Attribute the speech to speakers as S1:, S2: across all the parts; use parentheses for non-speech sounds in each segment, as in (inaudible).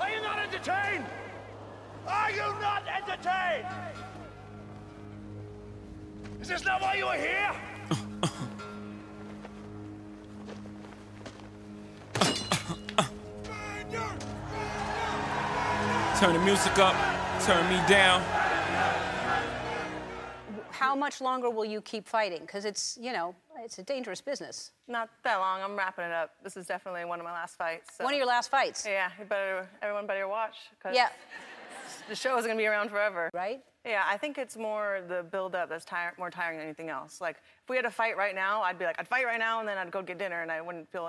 S1: Are you not entertained? Are you not entertained? Is this not why you are here?
S2: Turn the music up, turn me down.
S3: How much longer will you keep fighting? Because it's, you know, it's a dangerous business.
S4: Not that long. I'm wrapping it up. This is definitely one of my last fights. so-
S3: One of your last fights,
S4: Yeah, you better. Everyone better watch. 'cause
S3: Yeah.
S4: The show isn't gonna be around forever.
S3: right?
S4: Yeah, I think it's more the build-up that's tire- more tiring than anything else. Like, if we had a fight right now, I'd be like, I'd fight right now, and then I'd go get dinner, and I wouldn't feel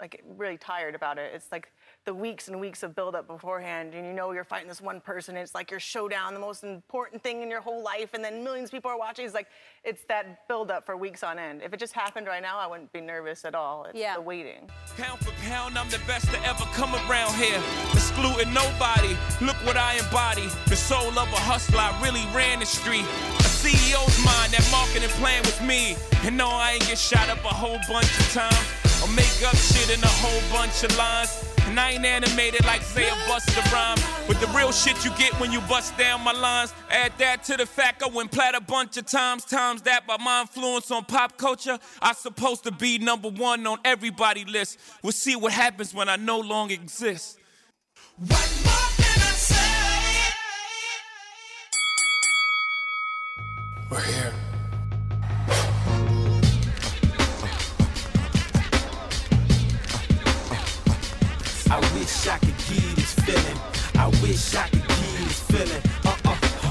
S4: like really tired about it. It's like the weeks and weeks of build-up beforehand, and you know you're fighting this one person. And it's like your showdown, the most important thing in your whole life, and then millions of people are watching. It's like it's that build-up for weeks on end. If it just happened right now, I wouldn't be nervous at all. It's
S3: Yeah.
S4: the waiting.
S2: Pound for pound, I'm the best to ever come around here. Excluding nobody. Look what I embody. The soul of a hustler, I really ran the street. A CEO's mind, that marketing plan was me. And no, I ain't get shot up a whole bunch of times. Or make up shit in a whole bunch of lines. And I ain't animated like say a bust a rhyme. With the real shit you get when you bust down my lines. Add that to the fact I went plat a bunch of times. Times that by my influence on pop culture. I supposed to be number one on everybody list. We'll see what happens when I no longer exist. What more can I say? We're here. Wish I could give this feeling. I wish I could give this feeling. Uh uh uh.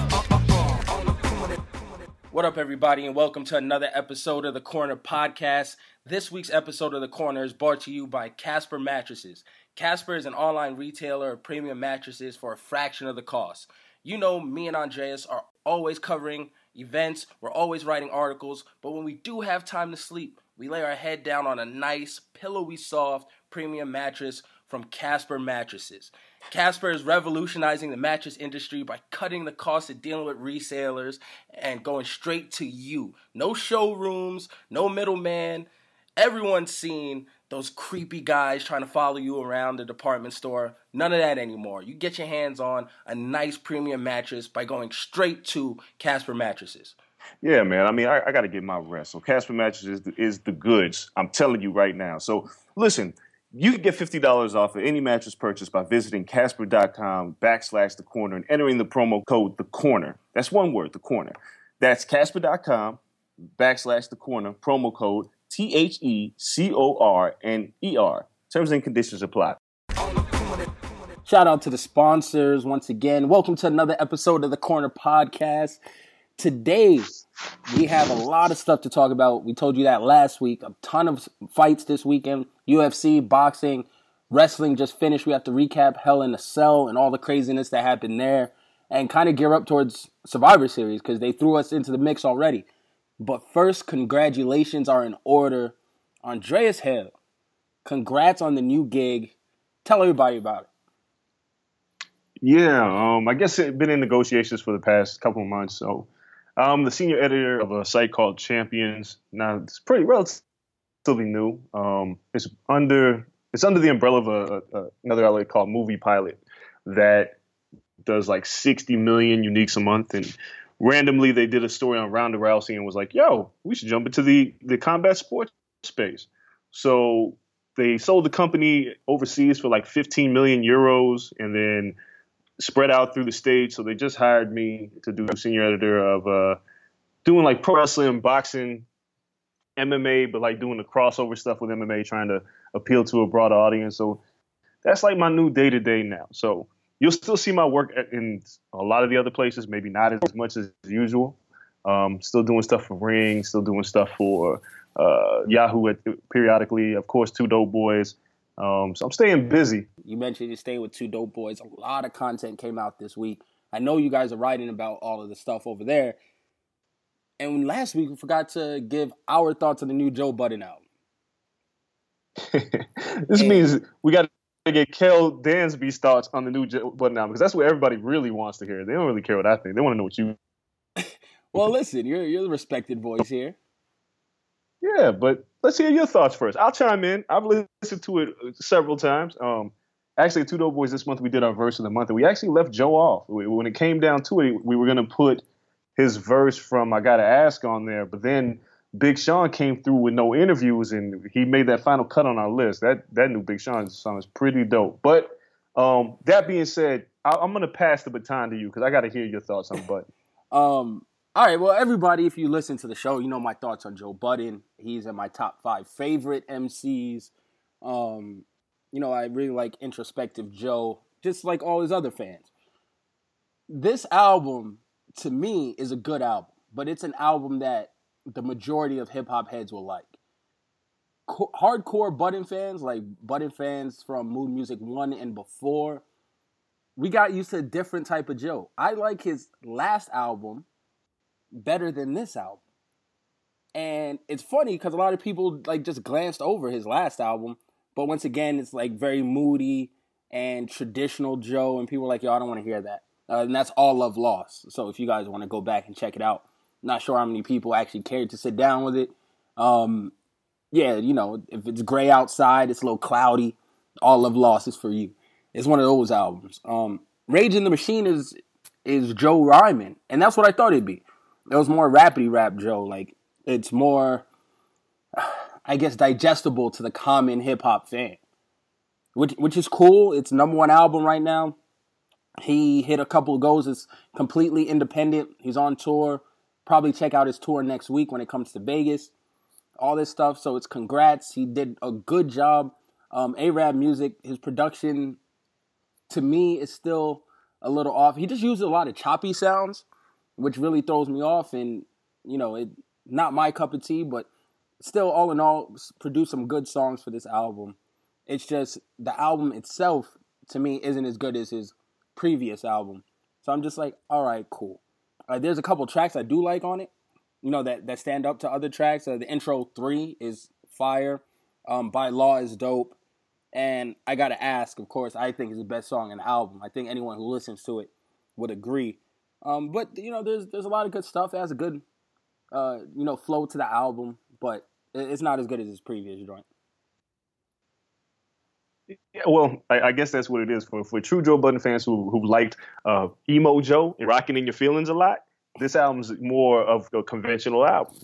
S5: What up, everybody, and welcome to another episode of the Corner Podcast. This week's episode of the Corner is brought to you by Casper Mattresses. Casper is an online retailer of premium mattresses for a fraction of the cost. You know, me and Andreas are always covering events, we're always writing articles, but when we do have time to sleep, we lay our head down on a nice, pillowy soft premium mattress from Casper Mattresses. Casper is revolutionizing the mattress industry by cutting the cost of dealing with resellers and going straight to you. No showrooms, no middleman. Everyone's seen those creepy guys trying to follow you around the department store. None of that anymore. You get your hands on a nice premium mattress by going straight to Casper Mattresses.
S6: Yeah, man. I mean, I, I got to get my rest. So Casper Mattresses is the, is the goods. I'm telling you right now. So listen, you can get fifty dollars off of any mattress purchase by visiting Casper.com backslash the corner and entering the promo code the corner. That's one word, the corner. That's Casper.com backslash the corner promo code T H E C O R N E R. Terms and conditions apply.
S5: Shout out to the sponsors once again. Welcome to another episode of the Corner Podcast. Today we have a lot of stuff to talk about. We told you that last week. A ton of fights this weekend. UFC, boxing, wrestling just finished. We have to recap Hell in a Cell and all the craziness that happened there and kind of gear up towards Survivor Series because they threw us into the mix already. But first, congratulations are in order. Andreas Hale, congrats on the new gig. Tell everybody about it.
S6: Yeah, um, I guess it's been in negotiations for the past couple of months. So I'm the senior editor of a site called Champions. Now it's pretty relatively new. Um, it's under it's under the umbrella of a, a, another outlet called Movie Pilot that does like 60 million uniques a month. And randomly, they did a story on Ronda Rousey and was like, "Yo, we should jump into the the combat sports space." So they sold the company overseas for like 15 million euros, and then spread out through the states. So they just hired me to do senior editor of uh, doing like pro wrestling, boxing, MMA, but like doing the crossover stuff with MMA, trying to appeal to a broader audience. So that's like my new day to day now. So you'll still see my work in a lot of the other places, maybe not as much as usual. Um, still doing stuff for Ring, still doing stuff for uh, Yahoo at, periodically. Of course, Two Dope Boys. Um, so I'm staying busy.
S5: You mentioned you're staying with Two Dope Boys. A lot of content came out this week. I know you guys are writing about all of the stuff over there. And last week we forgot to give our thoughts on the new Joe Budden album. (laughs)
S6: this and, means we got to get Kel Dansby's thoughts on the new Joe Budden album because that's what everybody really wants to hear. They don't really care what I think. They want to know what you. (laughs)
S5: well, listen, you're you're the respected voice here.
S6: Yeah, but let's hear your thoughts first. I'll chime in. I've listened to it several times. Um, actually, Two Dope Boys this month we did our verse of the month, and we actually left Joe off. When it came down to it, we were to put his verse from "I Gotta Ask" on there, but then Big Sean came through with no interviews, and he made that final cut on our list. That that new Big Sean song is pretty dope. But um, that being said, I, am to pass the baton to you because I got to hear your thoughts on Budden. (laughs)
S5: um, all right, well, everybody, if you listen to the show, you know my thoughts on Joe Budden. He's in my top five favorite MCs. Um, you know, I really like introspective Joe, just like all his other fans. This album, to me, is a good album, but it's an album that the majority of hip hop heads will like. Co- hardcore Budden fans, like Budden fans from Mood Music 1 and before, we got used to a different type of Joe. I like his last album better than this album. And it's funny because a lot of people like just glanced over his last album, but once again, it's like very moody and traditional Joe, and people are like, "Yo, I don't want to hear that." Uh, and that's all love lost. So if you guys want to go back and check it out, not sure how many people actually cared to sit down with it. Um, yeah, you know, if it's gray outside, it's a little cloudy. All love lost is for you. It's one of those albums. Um, Rage & the Machine is is Joe Ryman, and that's what I thought it'd be it was more rapidy rap Joe. Like it's more, I guess, digestible to the common hip hop fan, which which is cool. It's number one album right now. He hit a couple of goals. It's completely independent. He's on tour. Probably check out his tour next week when it comes to Vegas. All this stuff. So it's congrats. He did a good job. Um, AraabMuzik, his production, to me, is still a little off. He just used a lot of choppy sounds which really throws me off. And you know, it not my cup of tea, but still, all in all, produced some good songs for this album. It's just the album itself to me isn't as good as his previous album. So I'm just like, all right, cool. Uh, there's a couple tracks I do like on it, you know, that that stand up to other tracks. Uh, the intro three is fire. Um, By Law is dope. And I gotta ask, of course, I think is the best song in the album. I think anyone who listens to it would agree. Um, but you know, there's there's a lot of good stuff. It has a good, uh, you know, flow to the album, but it's not as good as his previous joint.
S6: Yeah, well, I, I, guess that's what it is for for true Joe Budden fans who who liked uh, emo Joe and rocking in your feelings a lot. This album's more of a conventional album.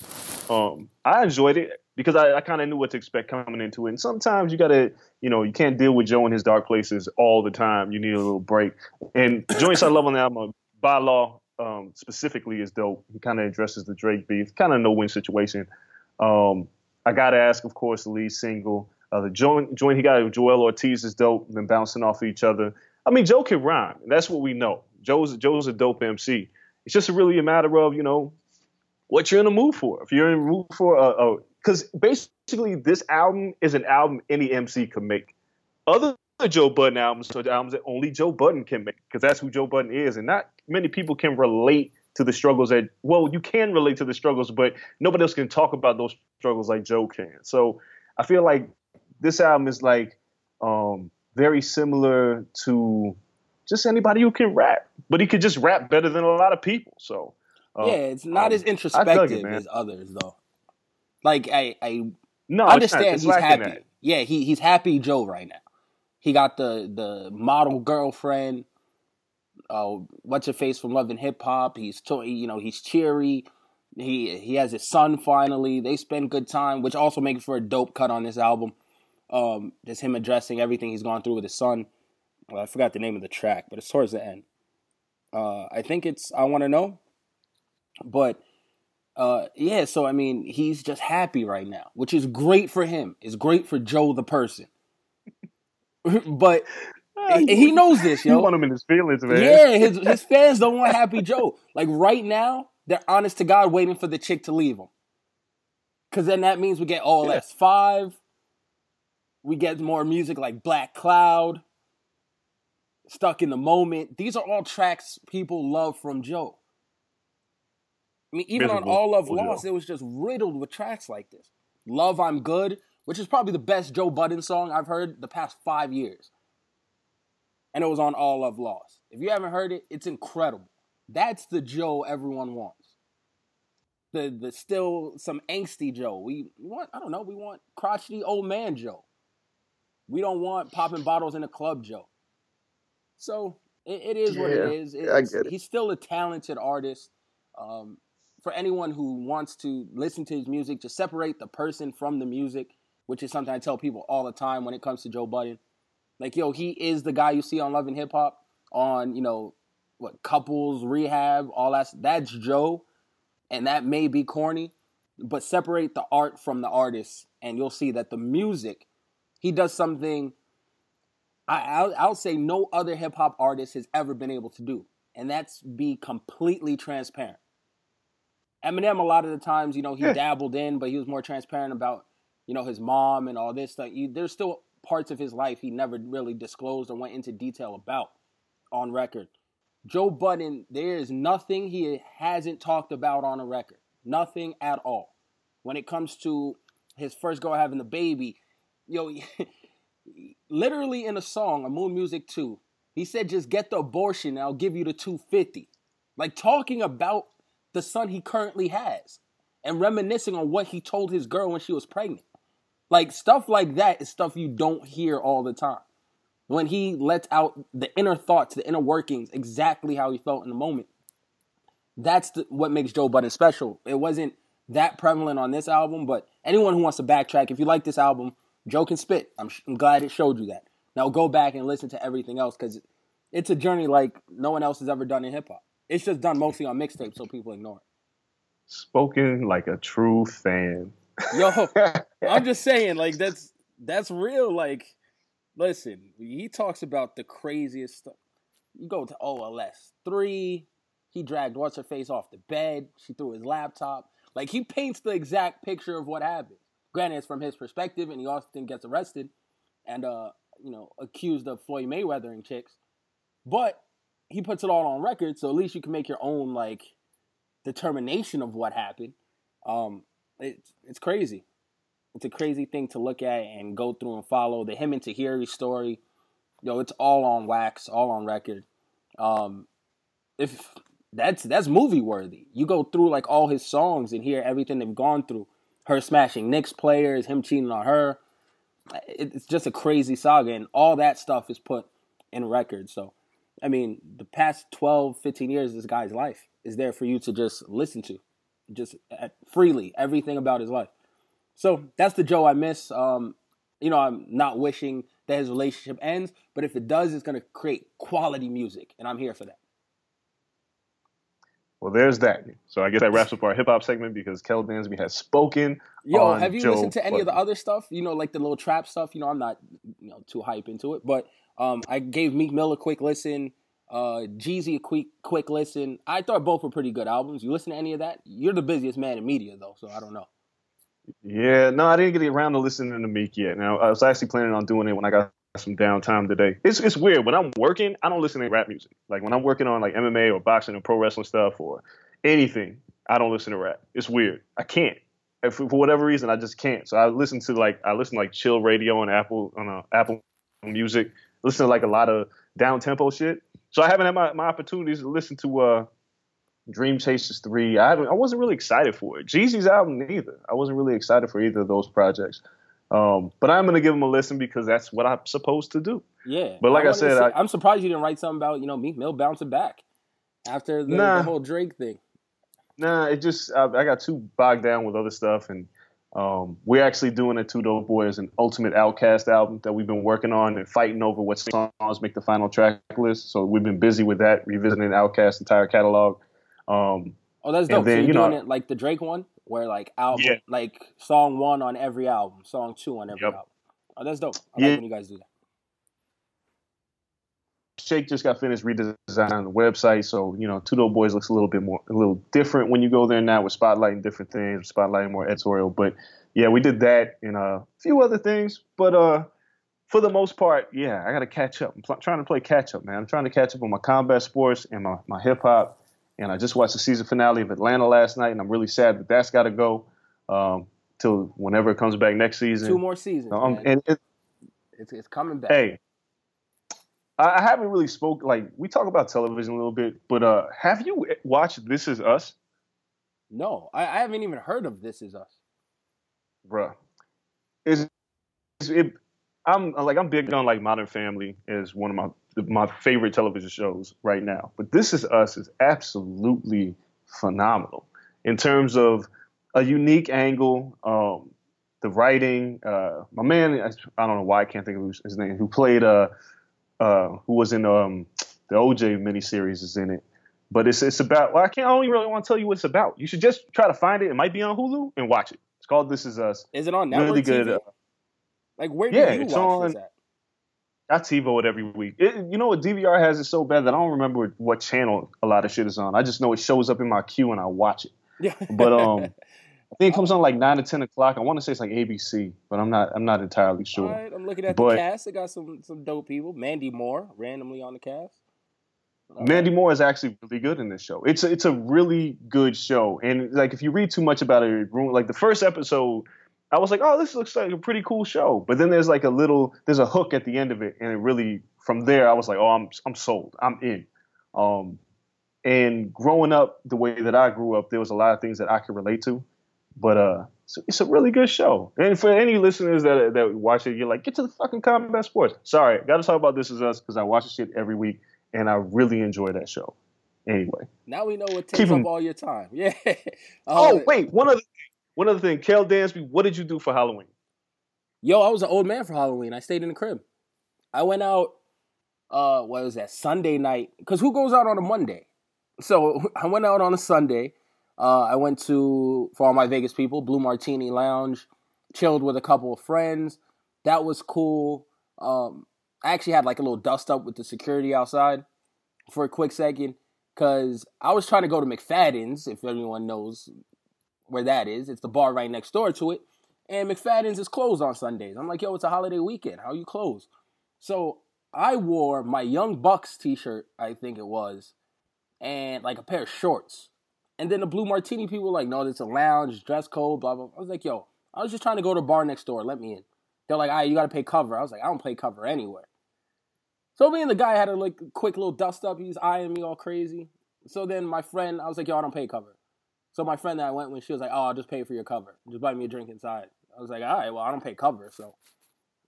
S6: Um, I enjoyed it because I, I kind of knew what to expect coming into it. And sometimes you gotta, you know, you can't deal with Joe and his dark places all the time. You need a little break. And joints I love on the album by law um, specifically is dope. He kind of addresses the Drake beef, kind of no win situation. Um, I got to ask, of course, the lead single. Uh, the joint, joint he got with Joell Ortiz is dope. Been bouncing off each other. I mean, Joe can rhyme. That's what we know. Joe's Joe's a dope MC. it's just really a matter of you know what you're in the mood for. If you're in the mood for a, because basically this album is an album any MC could make. Other Joe Budden albums are albums that only Joe Budden can make because that's who Joe Budden is, and not many people can relate to the struggles that well you can relate to the struggles, but nobody else can talk about those struggles like Joe can. So I feel like this album is like um, very similar to just anybody who can rap, but he could just rap better than a lot of people. So
S5: uh, yeah, it's not as introspective it, as others though. Like I, I no, understand he's happy. That. Yeah, he he's happy Joe right now. He got the the model girlfriend. Uh, what's her face from Love and Hip Hop? He's you know he's cheery. He he has his son finally. They spend good time, which also makes for a dope cut on this album. Um, just him addressing everything he's gone through with his son. Well, I forgot the name of the track, but it's towards the end. Uh, I think it's I Want to Know. But uh, yeah, so I mean, he's just happy right now, which is great for him. It's great for Joe the person. (laughs) but he knows this, (laughs) yo.
S6: You want him in his feelings, man.
S5: Yeah, (laughs) his his fans don't want Happy Joe. Like right now, they're honest to God waiting for the chick to leave him. Cause then that means we get all OLS five. We get more music like Black Cloud, Stuck in the Moment. These are all tracks people love from Joe. I mean, even Miserable. on All Love Lost, it was just riddled with tracks like this. Love I'm Good, which is probably the best Joe Budden song I've heard the past five years. And it was on All Love Lost. If you haven't heard it, it's incredible. That's the Joe everyone wants. The the still some angsty Joe. We want I don't know, we want crotchety old man Joe. We don't want popping bottles in a club Joe. So it, it is yeah, what it is. It's, I get it. He's still a talented artist. Um, for anyone who wants to listen to his music, to separate the person from the music, which is something I tell people all the time when it comes to Joe Budden. Like, yo, he is the guy you see on Love and Hip Hop, on, you know, what, couples, rehab, all that. That's Joe. And that may be corny, but separate the art from the artist, and you'll see that the music, he does something I, I'll, I'll say no other hip hop artist has ever been able to do. And that's be completely transparent. Eminem, a lot of the times, you know, he dabbled in, but he was more transparent about, you know, his mom and all this stuff. He, there's still parts of his life he never really disclosed or went into detail about on record. Joe Budden, there is nothing he hasn't talked about on a record. Nothing at all. When it comes to his first girl having the baby, yo, (laughs) literally in a song, a Mood Music 2, he said, just get the abortion I'll give you the 250. Like talking about the son he currently has and reminiscing on what he told his girl when she was pregnant. Like stuff like that is stuff you don't hear all the time. When he lets out the inner thoughts, the inner workings, exactly how he felt in the moment. That's the, what makes Joe Budden special. It wasn't that prevalent on this album, but anyone who wants to backtrack, if you like this album, Joe can spit. I'm, I'm glad it showed you that. Now go back and listen to everything else because it's a journey like no one else has ever done in hip hop. It's just done mostly on mixtapes, so people ignore it.
S6: Spoken like a true fan.
S5: Yo, (laughs) I'm just saying, like that's that's real. Like, listen, he talks about the craziest stuff. You go to OLS three. He dragged what's her face off the bed. She threw his laptop. Like he paints the exact picture of what happened. Granted, it's from his perspective, and he often gets arrested and uh, you know, accused of Floyd Mayweathering chicks. But he puts it all on record, so at least you can make your own like determination of what happened. Um, it's it's crazy. It's a crazy thing to look at and go through and follow. The him and Tahiry story, yo, it's all on wax, all on record. Um, if that's that's movie worthy. You go through like all his songs and hear everything they've gone through. Her smashing Knicks players, him cheating on her. It's just a crazy saga, and all that stuff is put in record. So I mean, the past 12, 15 years, of this guy's life is there for you to just listen to, just freely, everything about his life. So that's the Joe I miss. Um, you know, I'm not wishing that his relationship ends, but if it does, it's going to create quality music, and I'm here for that.
S6: Well, there's that. So I guess that wraps up our hip hop segment because Kel Dansby has spoken.
S5: Yo, have you Joe listened to any Budden. of the other stuff? You know, like the little trap stuff. You know, I'm not you know too hype into it, but um, I gave Meek Mill a quick listen. Uh, Jeezy, quick quick listen. I thought both were pretty good albums. You listen to any of that? You're the busiest man in media though, so I don't know.
S6: Yeah, no, I didn't get around to listening to Meek yet. Now I was actually planning on doing it when I got some downtime today. It's it's weird when I'm working. I don't listen to rap music. Like when I'm working on like MMA or boxing or pro wrestling stuff or anything, I don't listen to rap. It's weird. I can't. If, for whatever reason, I just can't. So I listen to like I listen to like chill radio on Apple on uh, Apple Music. Listen to like a lot of down tempo shit. So I haven't had my, my opportunities to listen to uh, Dream Chasers three. I haven't. I wasn't really excited for it. Jeezy's album either. I wasn't really excited for either of those projects. Um, but I'm gonna give them a listen because that's what I'm supposed to do.
S5: Yeah.
S6: But like I, I said,
S5: say, I, am surprised you didn't write something about you know Meek Mill bouncing back after the, nah, the whole Drake thing.
S6: Nah, it just I, I, got too bogged down with other stuff, and um, we're actually doing a Two Dope Boys an Ultimate OutKast album that we've been working on and fighting over what songs make the final track list. So we've been busy with that, revisiting OutKast's entire catalog. Um,
S5: oh, that's dope. Then, so you're you know, doing it like the Drake one, where like album, yeah. like song one on every album, song two on every yep. album. Oh, that's dope. I yeah. like when you guys do that.
S6: Shake just got finished redesigning the website, so you know, Two Dope Boys looks a little bit more, a little different when you go there now with spotlighting different things, spotlighting more editorial. But yeah, we did that and a few other things. But uh, for the most part, yeah, I got to catch up. I'm pl- trying to play catch up, man. I'm trying to catch up on my combat sports and my my hip hop. And I just watched the season finale of Atlanta last night, and I'm really sad that that's got to go um, till whenever it comes back next season.
S5: Two more seasons, um,
S6: and it,
S5: it's, it's coming back.
S6: Hey, I haven't really spoke like we talk about television a little bit, but uh, have you watched This Is Us?
S5: No, I, I haven't even heard of This Is Us.
S6: Bruh, is it? I'm like I'm big on like Modern Family is one of my my favorite television shows right now. But This Is Us is absolutely phenomenal in terms of a unique angle. Um, the writing, uh, my man, I, I, don't know why I can't think of his name, who played uh, uh, who was in um, the OJ miniseries is in it. But it's it's about. Well, I can't. I don't really want to tell you what it's about. You should just try to find it. It might be on Hulu and watch it. It's called This Is Us.
S5: Is it on network Really good. Uh, like where do yeah, you watch on, this at?
S6: I TiVo it every week. It, you know what DVR has it so bad that I don't remember what channel a lot of shit is on. I just know it shows up in my queue and I watch it. Yeah. But um, (laughs) think it comes on like nine to ten o'clock. I want to say it's like ABC, but I'm not. I'm not entirely sure.
S5: Right, I'm looking at but, the cast. It got some some dope people. Mandy Moore randomly on the cast.
S6: All Mandy right. Moore is actually really good in this show. It's a, it's a really good show, and like if you read too much about it, like the first episode, I was like, oh, this looks like a pretty cool show. But then there's like a little, there's a hook at the end of it, and it really from there I was like, oh, I'm I'm sold. I'm in. Um, and growing up the way that I grew up, there was a lot of things that I could relate to. But uh, it's, it's, a really good show. And for any listeners that that watch it, you're like, get to the fucking combat sports. Sorry, got to talk about this is us because I watch the shit every week and I really enjoy that show. Anyway,
S5: now we know what takes Keep up all your time. (laughs) Yeah.
S6: oh wait, one other thing. One other thing, Kel Dansby, what did you do for Halloween?
S5: Yo, I was an old man for Halloween. I stayed in the crib. I went out. Uh, what was that? Sunday night. Cause who goes out on a Monday? So (laughs) I went out on a Sunday. Uh, I went to, for all my Vegas people, Blue Martini Lounge, chilled with a couple of friends. That was cool. Um, I actually had like a little dust up with the security outside for a quick second because I was trying to go to McFadden's, if anyone knows where that is. It's the bar right next door to it. And McFadden's is closed on Sundays. I'm like, yo, it's a holiday weekend. How you close? So I wore my Young Bucks t shirt, I think it was, and like a pair of shorts. And then the Blue Martini people were like, no, it's a lounge, dress code, blah, blah. I was like, yo, I was just trying to go to bar next door. Let me in. They're like, all right, you got to pay cover. I was like, I don't pay cover anywhere. So me and the guy had a like quick little dust up. He's eyeing me all crazy. So then my friend, I was like, yo, I don't pay cover. So my friend that I went with, she was like, oh, I'll just pay for your cover. Just buy me a drink inside. I was like, all right, well, I don't pay cover, so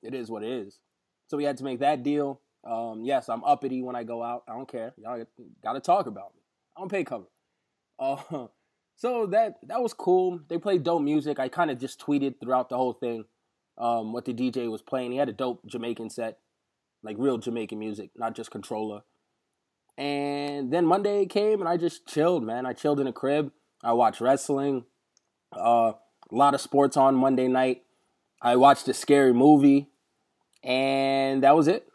S5: it is what it is. So we had to make that deal. Um, yes, I'm uppity when I go out. I don't care. Y'all got to talk about me. I don't pay cover. Uh, (laughs) so that that was cool. They played dope music. I kind of just tweeted throughout the whole thing um, what the DJ was playing. He had a dope Jamaican set, like real Jamaican music, not just controller. And then Monday came and I just chilled, man. I chilled in a crib. I watched wrestling, uh, a lot of sports on Monday night. I watched a scary movie, and that was it.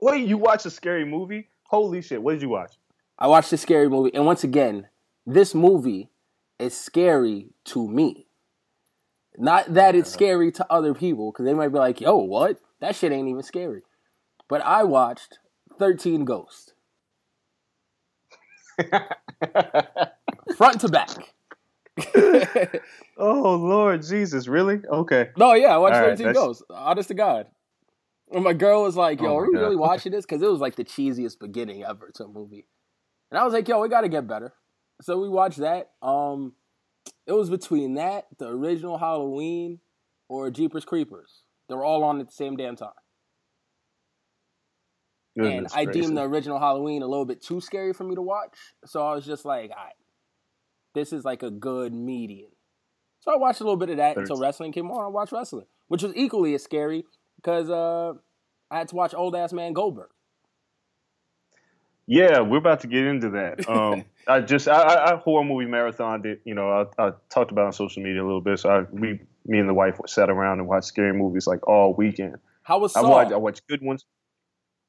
S6: Wait, you watched a scary movie? Holy shit! What did you watch?
S5: I watched a scary movie, and once again, this movie is scary to me. Not that it's scary to other people, because they might be like, "Yo, what? That shit ain't even scary." But I watched Thirteen Ghosts, (laughs) front to back.
S6: oh Lord Jesus, really? Okay.
S5: No, yeah, I watched
S6: All right,
S5: 13
S6: that's-
S5: Ghosts. Honest to God. And my girl was like, yo,
S6: Oh
S5: are we
S6: God.
S5: really (laughs) watching this? Because it was like the cheesiest beginning ever to a movie. And I was like, yo, we got to get better. So we watched that. Um, It was between that, the original Halloween, or Jeepers Creepers. They were all on at the same damn time. and I
S6: gracious.
S5: deemed the original Halloween a little bit too scary for me to watch. So I was just like, all right, this is like a good median. So I watched a little bit of that until wrestling came on. I watched wrestling, which was equally as scary because uh, I had to watch old ass man Goldberg.
S6: Yeah, we're about to get into that. (laughs) Um, I just I, I, horror movie marathoned it. You know, I, I talked about on social media a little bit. So I, we, me and the wife sat around and watched scary movies like all weekend.
S5: How was
S6: I watched I watched good ones.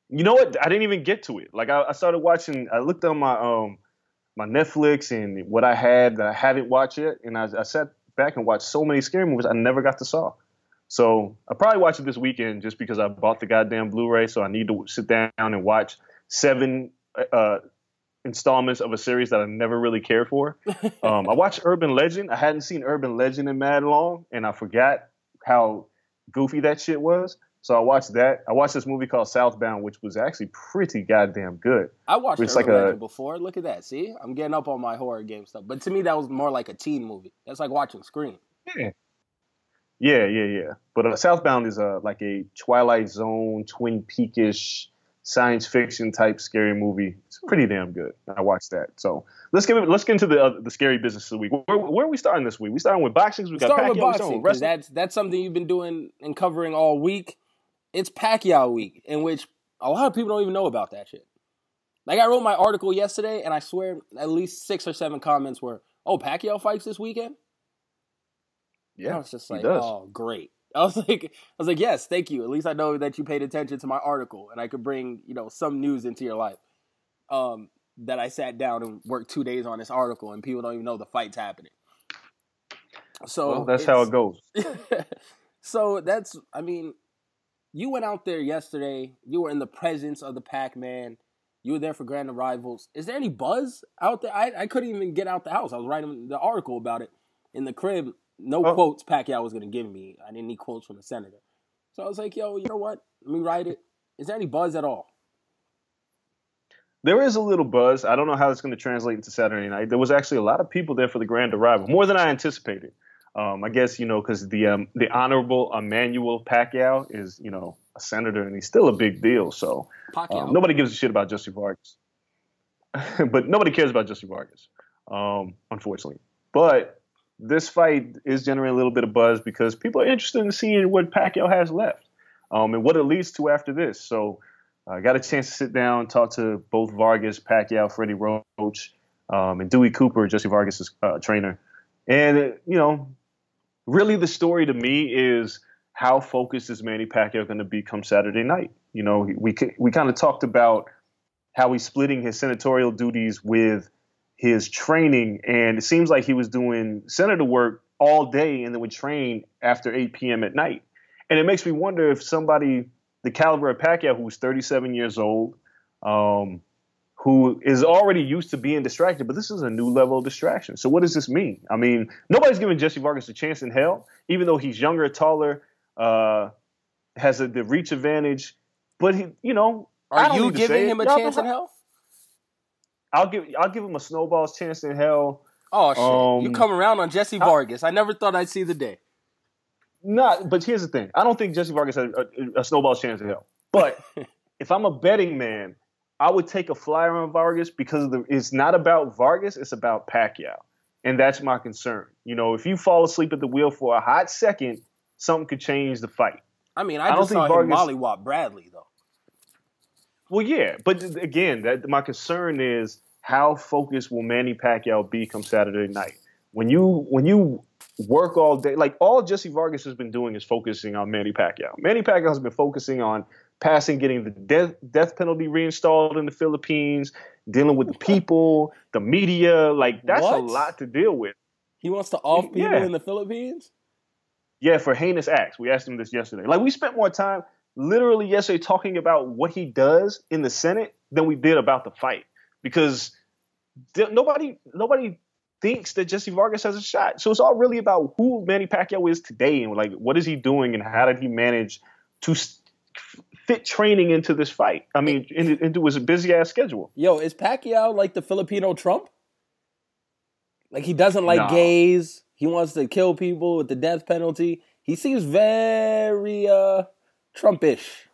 S6: You know what? I didn't even get to it. Like I, I started watching. I looked on my um my Netflix and what I had that I haven't watched yet, and I, I sat back and watched so many scary movies I never got to saw. So I probably watch it this weekend just because I bought the goddamn Blu-ray. So I need to sit down and watch seven uh, installments of a series that I never really cared for. (laughs) Um, I watched Urban Legend. I hadn't seen Urban Legend in mad long, and I forgot how goofy that shit was. So I watched that. I watched this movie called Southbound, which was actually pretty goddamn good.
S5: I watched
S6: It's
S5: Urban
S6: like a-
S5: Legend before. Look at that. See, I'm getting up on my horror game stuff. But to me, that was more like a teen movie. That's like watching Scream.
S6: Yeah, yeah, yeah, yeah. But uh, Southbound is a like a Twilight Zone, Twin Peakish, science fiction type scary movie. It's pretty damn good. I watched that. So let's get let's get into the uh, the scary business of the week. Where, where are we starting this week? We starting with boxing. We got Pacquiao.
S5: with boxing,
S6: with
S5: that's that's something you've been doing and covering all week. It's Pacquiao week, in which a lot of people don't even know about that shit. Like I wrote my article yesterday, and I swear at least six or seven comments were, "Oh, Pacquiao fights this weekend."
S6: Yeah,
S5: I was just like,
S6: does.
S5: "Oh, great." I was (laughs) like, "I was like, yes, thank you. At least I know that you paid attention to my article, and I could bring you know some news into your life." Um, that I sat down and worked two days on this article, and people don't even know the fight's happening. So
S6: Well, that's how it goes. (laughs)
S5: so that's I mean, you went out there yesterday. You were in the presence of the Pac Man. You were there for grand arrivals. Is there any buzz out there? I, I couldn't even get out the house. I was writing the article about it in the crib. No
S6: Oh.
S5: quotes Pacquiao was gonna give me. I didn't need quotes from the senator. So I was like, yo, you know what? Let me write it. Is there any buzz at all?
S6: There is a little buzz. I don't know how it's going to translate into Saturday night. There was actually a lot of people there for the grand arrival, more than I anticipated. Um, I guess you know because the um, the honorable Emmanuel Pacquiao is you know a senator and he's still a big deal. So
S5: Pacquiao.
S6: um, nobody gives a shit about Jesse Vargas, (laughs) but nobody cares about Jesse Vargas, um, unfortunately. But this fight is generating a little bit of buzz because people are interested in seeing what Pacquiao has left um, and what it leads to after this. So I got a chance to sit down, talk to both Vargas, Pacquiao, Freddie Roach, um, and Dewey Cooper, Jesse Vargas' uh, trainer. And, uh, you know, really the story to me is how focused is Manny Pacquiao going to be come Saturday night? You know, we, we kind of talked about how he's splitting his senatorial duties with his training, and it seems like he was doing senator work all day and then would train after 8 p.m. at night. And it makes me wonder if somebody the caliber of Pacquiao, who's 37 years old, um, who is already used to being distracted, but this is a new level of distraction. So what does this mean? I mean, nobody's giving Jesse Vargas a chance in hell, even though he's younger, taller, uh, has a, the reach advantage. But he, you know,
S5: Are you
S6: need to say
S5: giving him a chance in hell?
S6: I'll give I'll give him a snowball's chance in hell.
S5: Oh shit!
S6: Um,
S5: you come around on Jesse Vargas. I never thought I'd see the day.
S6: Not, but here's the thing. I don't think Jesse Vargas has a, a snowball's chance in hell. But (laughs) if I'm a betting man, I would take a flyer on Vargas because of the, it's not about Vargas, it's about Pacquiao. And that's my concern. You know, if you fall asleep at the wheel for a hot second, something could change the fight.
S5: I mean,
S6: I
S5: I,
S6: don't
S5: just
S6: think
S5: saw him
S6: Vargas-
S5: mollywop Bradley though.
S6: Well, yeah, but again, that my concern is how focused will Manny Pacquiao be come Saturday night? When you when you work all day, like all Jesse Vargas has been doing is focusing on Manny Pacquiao. Manny Pacquiao has been focusing on passing getting the death death penalty reinstalled in the Philippines, dealing with the people, the media. Like that's
S5: What?
S6: a lot to deal with.
S5: He wants to off people
S6: Yeah.
S5: in the Philippines.
S6: Yeah, for heinous acts. We asked him this yesterday. Like we spent more time literally yesterday talking about what he does in the Senate than we did about the fight because nobody nobody thinks that Jesse Vargas has a shot. So it's all really about who Manny Pacquiao is today and like what is he doing and how did he manage to fit training into this fight. I mean, in, into his busy ass schedule.
S5: Yo, is Pacquiao like the Filipino Trump? Like he doesn't like
S6: No.
S5: gays. He wants to kill people with the death penalty. He seems very uh Trumpish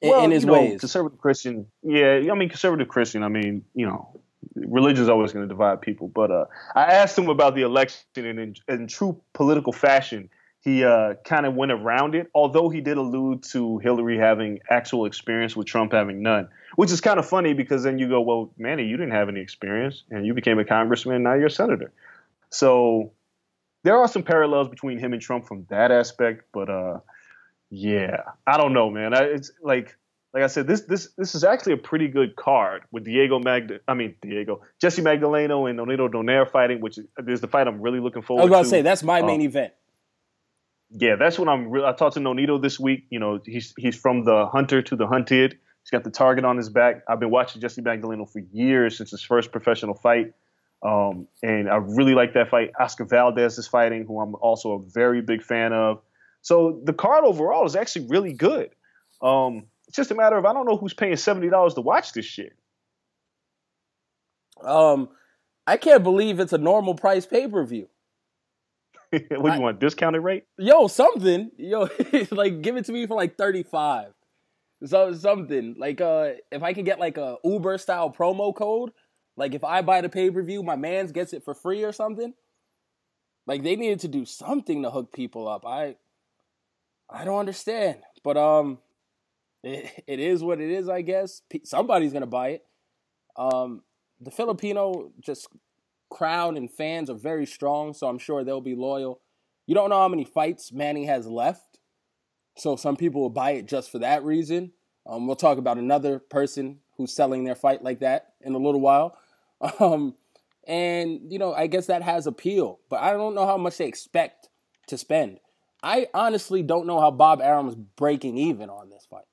S5: in, in his
S6: you know,
S5: ways.
S6: Conservative Christian, yeah. I mean, conservative Christian. I mean, you know, religion is always going to divide people. But uh, I asked him about the election, and in, in true political fashion, he uh, kind of went around it. Although he did allude to Hillary having actual experience with Trump having none, which is kind of funny because then you go, well, Manny, you didn't have any experience, and you became a congressman. Now you're a senator. So there are some parallels between him and Trump from that aspect, but uh, yeah, I don't know, man. I, it's like, like I said, this this this is actually a pretty good card with Diego Magda. I mean, Diego Jesse Magdaleno and Nonito Donaire fighting, which is, the fight I'm really looking forward.
S5: I was about
S6: to.
S5: to say that's my main
S6: Um,
S5: event.
S6: Yeah, that's what I'm. Re- I talked to Nonito this week. You know, he's he's from the hunter to the hunted. He's got the target on his back. I've been watching Jesse Magdaleno for years since his first professional fight, um, and I really like that fight. Oscar Valdez is fighting, who I'm also a very big fan of. So the card overall is actually really good. Um, it's just a matter of I don't know who's paying seventy dollars to watch this shit.
S5: Um, I can't believe it's a normal price pay per view. (laughs)
S6: what do you want? Discounted rate?
S5: Yo, something. Yo, (laughs) like give it to me for like thirty five. So something like uh, if I could get like a Uber style promo code, like if I buy the pay per view, my man's gets it for free or something. Like they needed to do something to hook people up. I, I don't understand, but um, (laughs) it, it is what it is. I guess Pe- somebody's gonna buy it. Um, the Filipino just crowd and fans are very strong, so I'm sure they'll be loyal. You don't know how many fights Manny has left, so some people will buy it just for that reason. Um, we'll talk about another person who's selling their fight like that in a little while. (laughs) Um, and you know, I guess that has appeal, but I don't know how much they expect to spend. I honestly don't know how Bob Arum's breaking even on this fight.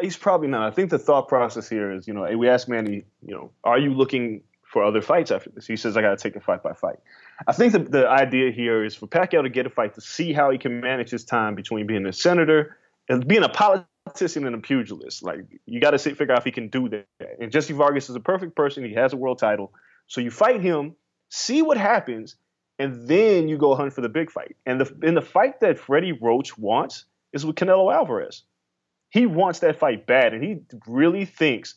S6: He's probably not. I think the thought process here is, you know, we asked Manny, you know, are you looking for other fights after this? He says, I got to take it fight by fight. I think the, the idea here is for Pacquiao to get a fight to see how he can manage his time between being a senator and being a politician and a pugilist. Like, you got to figure out if he can do that. And Jesse Vargas is a perfect person. He has a world title. So you fight him, see what happens, and then you go hunt for the big fight. And the, in the fight that Freddie Roach wants is with Canelo Alvarez he wants that fight bad, and he really thinks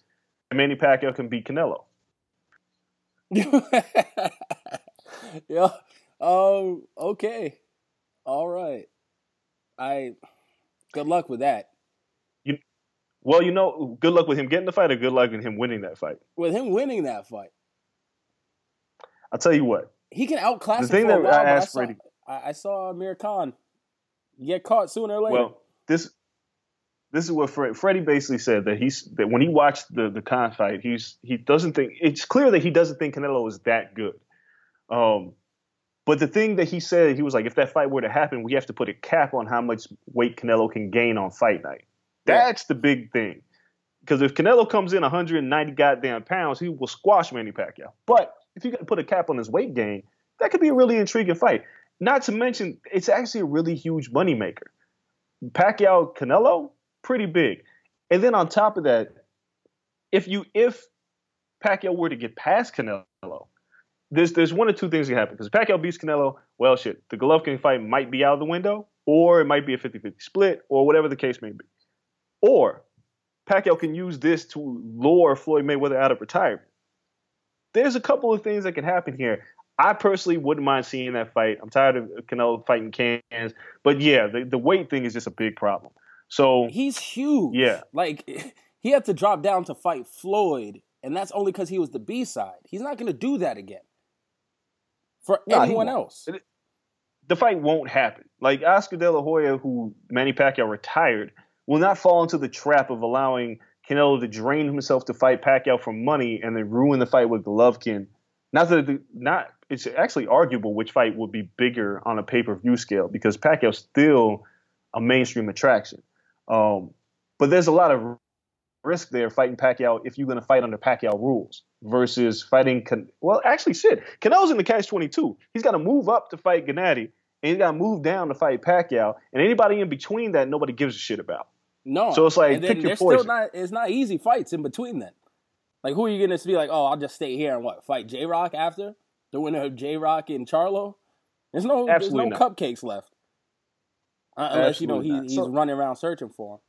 S6: that Manny Pacquiao can beat Canelo. (laughs)
S5: yeah. Um. Okay. All right. I. Good luck with that.
S6: You, well, you know, good luck with him getting the fight, or good luck with him winning that fight.
S5: With him winning that fight,
S6: I'll tell you what.
S5: He can outclass
S6: The thing that
S5: while.
S6: I
S5: but I
S6: asked
S5: saw,
S6: Freddie-
S5: I, saw Amir Khan get caught sooner or later.
S6: Well, this this is what Fred, Freddie basically said that he's that when he watched the the Khan fight, he's he doesn't think it's clear that he doesn't think Canelo is that good. Um, but the thing that he said, he was like, if that fight were to happen, we have to put a cap on how much weight Canelo can gain on fight night.
S5: Yeah.
S6: That's the big thing. Because if Canelo comes in 190 goddamn pounds, he will squash Manny Pacquiao. But if you to put a cap on his weight gain, that could be a really intriguing fight. Not to mention, it's actually a really huge moneymaker. Pacquiao Canelo, pretty big. And then on top of that, if you if Pacquiao were to get past Canelo, there's there's one or two things that happen. Because Pacquiao beats Canelo, well shit, the Golovkin fight might be out of the window, or it might be a 50-50 split, or whatever the case may be. Or Pacquiao can use this to lure Floyd Mayweather out of retirement. There's a couple of things that can happen here. I personally wouldn't mind seeing that fight. I'm tired of Canelo fighting cans, but yeah, the, the weight thing is just a big problem. So
S5: he's huge.
S6: Yeah.
S5: like (laughs) he had to drop down to fight Floyd, and that's only because he was the B side. He's not going to do that again for
S6: he
S5: anyone else.
S6: the fight won't happen. Like Oscar De La Hoya, who Manny Pacquiao retired, will not fall into the trap of allowing Canelo to drain himself to fight Pacquiao for money and then ruin the fight with Golovkin. Not that not it's actually arguable which fight would be bigger on a pay per view scale because Pacquiao's still a mainstream attraction. Um, but there's a lot of risk there fighting Pacquiao if you're going to fight under Pacquiao rules versus fighting. Can- well, actually, shit, Canelo's in the catch 22. He's got to move up to fight Gennady, and he's got to move down to fight Pacquiao, and anybody in between that, nobody gives a shit about.
S5: No.
S6: So it's like, pick your poison.
S5: still not it's not easy fights in between then. Like who are you gonna be like, oh, I'll just stay here and what, fight J Rock after? The winner of J Rock and Charlo? There's no
S6: Absolutely
S5: there's no
S6: not.
S5: cupcakes left. Uh, unless you know he, he's
S6: So-
S5: running around searching for him.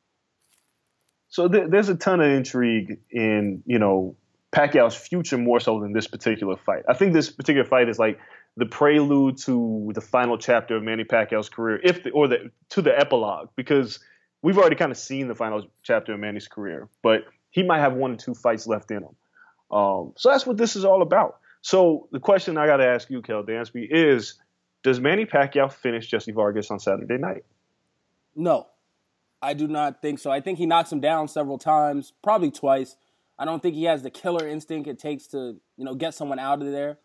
S6: So th- there's a ton of intrigue in you know Pacquiao's future more so than this particular fight. I think this particular fight is like the prelude to the final chapter of Manny Pacquiao's career, if the, or the to the epilogue, because we've already kind of seen the final chapter of Manny's career, but he might have one or two fights left in him. Um, so that's what this is all about. So the question I got to ask you, Kel Dansby, is: Does Manny Pacquiao finish Jesse Vargas on Saturday night?
S5: No, I do not think so. I think he knocks him down several times, probably twice. I don't think he has the killer instinct it takes to, you know, get someone out of there.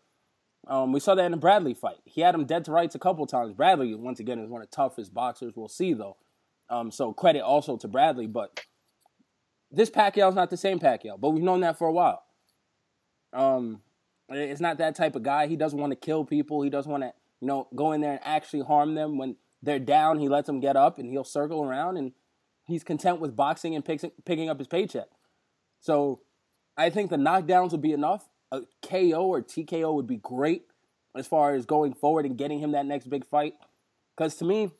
S5: Um, we saw that in the Bradley fight. He had him dead to rights a couple times. Bradley, once again, is one of the toughest boxers. We'll see though. Um, so credit also to Bradley, but this Pacquiao's not the same Pacquiao. But we've known that for a while. Um, it's not that type of guy. He doesn't want to kill people. He doesn't want to, you know, go in there and actually harm them. When they're down, he lets them get up and he'll circle around and he's content with boxing and picks, picking up his paycheck. So I think the knockdowns would be enough. A KO or TKO would be great as far as going forward and getting him that next big fight. Because to me,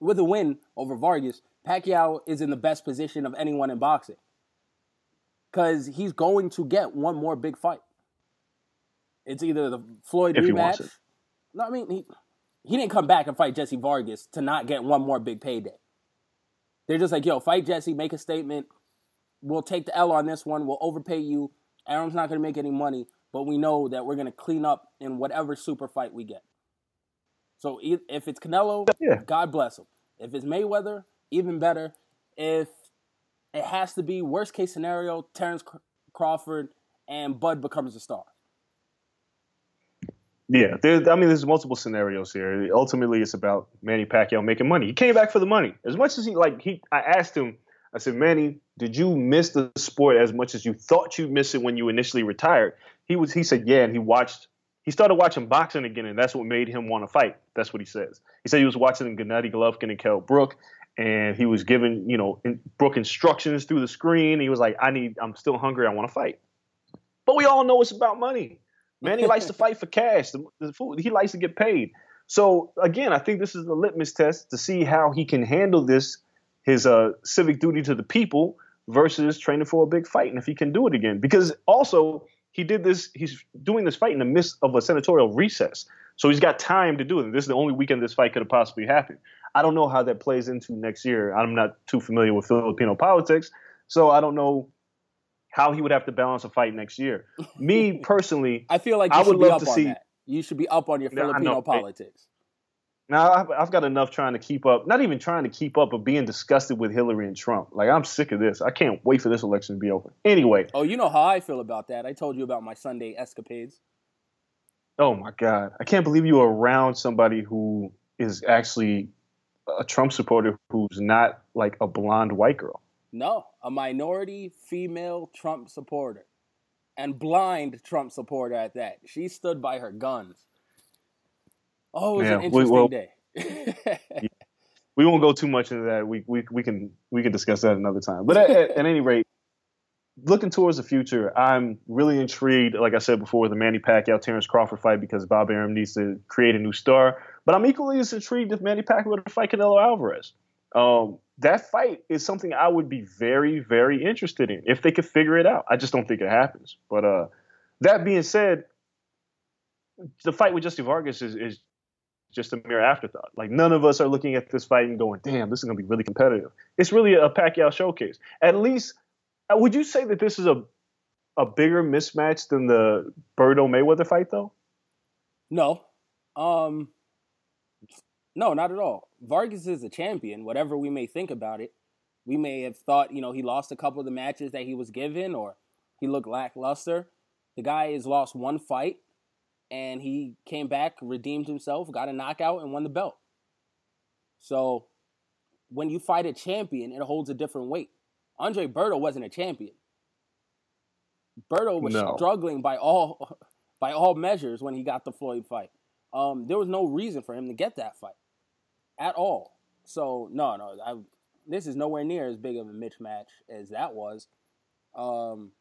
S5: with a win over Vargas, Pacquiao is in the best position of anyone in boxing. Because he's going to get one more big fight. It's either the Floyd
S6: If
S5: rematch. No, I mean he he didn't come back and fight Jesse Vargas to not get one more big payday. They're just like, yo, fight Jesse, make a statement. We'll take the L on this one. We'll overpay you. Arum's not going to make any money, but we know that we're going to clean up in whatever super fight we get. So if it's Canelo,
S6: Yeah.
S5: God bless him. If it's Mayweather, even better. If it has to be worst case scenario, Terrence Crawford and Bud becomes a star.
S6: Yeah, there, I mean, there's multiple scenarios here. Ultimately, it's about Manny Pacquiao making money. He came back for the money. As much as he like, he, I asked him. I said, Manny, did you miss the sport as much as you thought you'd miss it when you initially retired? He was. He said, yeah, and he watched. He started watching boxing again, and that's what made him want to fight. That's what he says. He said he was watching Gennady Golovkin and Kell Brook, and he was giving, you know, in, Brook instructions through the screen. He was like, I need. I'm still hungry. I want to fight. But we all know it's about money. Manny likes to fight for cash. The, the food, he likes to get paid. So again, I think this is the litmus test to see how he can handle this, his uh, civic duty to the people versus training for a big fight, and if he can do it again. Because also he did this, he's doing this fight in the midst of a senatorial recess, so he's got time to do it. This is the only weekend this fight could have possibly happened. I don't know how that plays into next year. I'm not too familiar with Filipino politics, so I don't know how he would have to balance a fight next year. (laughs) Me personally,
S5: I feel like you
S6: I
S5: should
S6: would
S5: be
S6: love
S5: up
S6: to
S5: on
S6: see-
S5: that. You should be up on your
S6: No,
S5: Filipino
S6: know.
S5: politics.
S6: Now I've, I've got enough trying to keep up. Not even trying to keep up, but being disgusted with Hillary and Trump. Like I'm sick of this. I can't wait for this election to be over. Anyway,
S5: Oh, you know how I feel about that. I told you about my Sunday escapades.
S6: Oh my God, I can't believe you were around somebody who is actually a Trump supporter who's not like a blonde white girl.
S5: No, a minority female Trump supporter. And blind Trump supporter at that. She stood by her guns. Oh, it was
S6: Yeah,
S5: an
S6: we-
S5: interesting
S6: well-
S5: day. (laughs)
S6: We won't go too much into that. We we, we can we can discuss that another time. But at, at, at any rate, looking towards the future, I'm really intrigued. Like I said before, the Manny Pacquiao Terrence Crawford fight because Bob Arum needs to create a new star. But I'm equally as intrigued if Manny Pacquiao were to fight Canelo Alvarez. Um, that fight is something I would be very very interested in if they could figure it out. I just don't think it happens. But uh, that being said, the fight with Jesse Vargas is, is just a mere afterthought. Like none of us are looking at this fight and going, "Damn, this is going to be really competitive." It's really a Pacquiao showcase. At least, would you say that this is a a bigger mismatch than the Berto Mayweather fight, though?
S5: No. Um no, not at all. Vargas is a champion, whatever we may think about it. We may have thought, you know, he lost a couple of the matches that he was given or he looked lackluster. The guy has lost one fight and he came back, redeemed himself, got a knockout, and won the belt. So when you fight a champion, it holds a different weight. Andre Berto wasn't a champion. Berto was
S6: No.
S5: struggling by all (laughs) by all measures when he got the Floyd fight. Um, there was no reason for him to get that fight at all. So no, no, I, this is nowhere near as big of a Mitch match as that was. Um,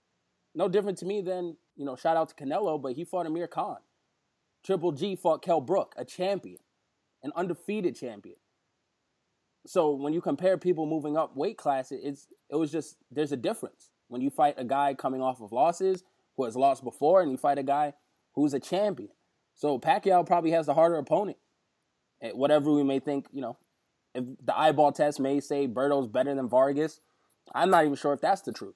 S5: no different to me than you know. Shout out to Canelo, but he fought Amir Khan. Triple G fought Kell Brook, a champion, an undefeated champion. So when you compare people moving up weight classes, it's it was just there's a difference when you fight a guy coming off of losses who has lost before, and you fight a guy who's a champion. So Pacquiao probably has the harder opponent. Whatever we may think, you know, if the eyeball test may say Berto's better than Vargas, I'm not even sure if that's the truth.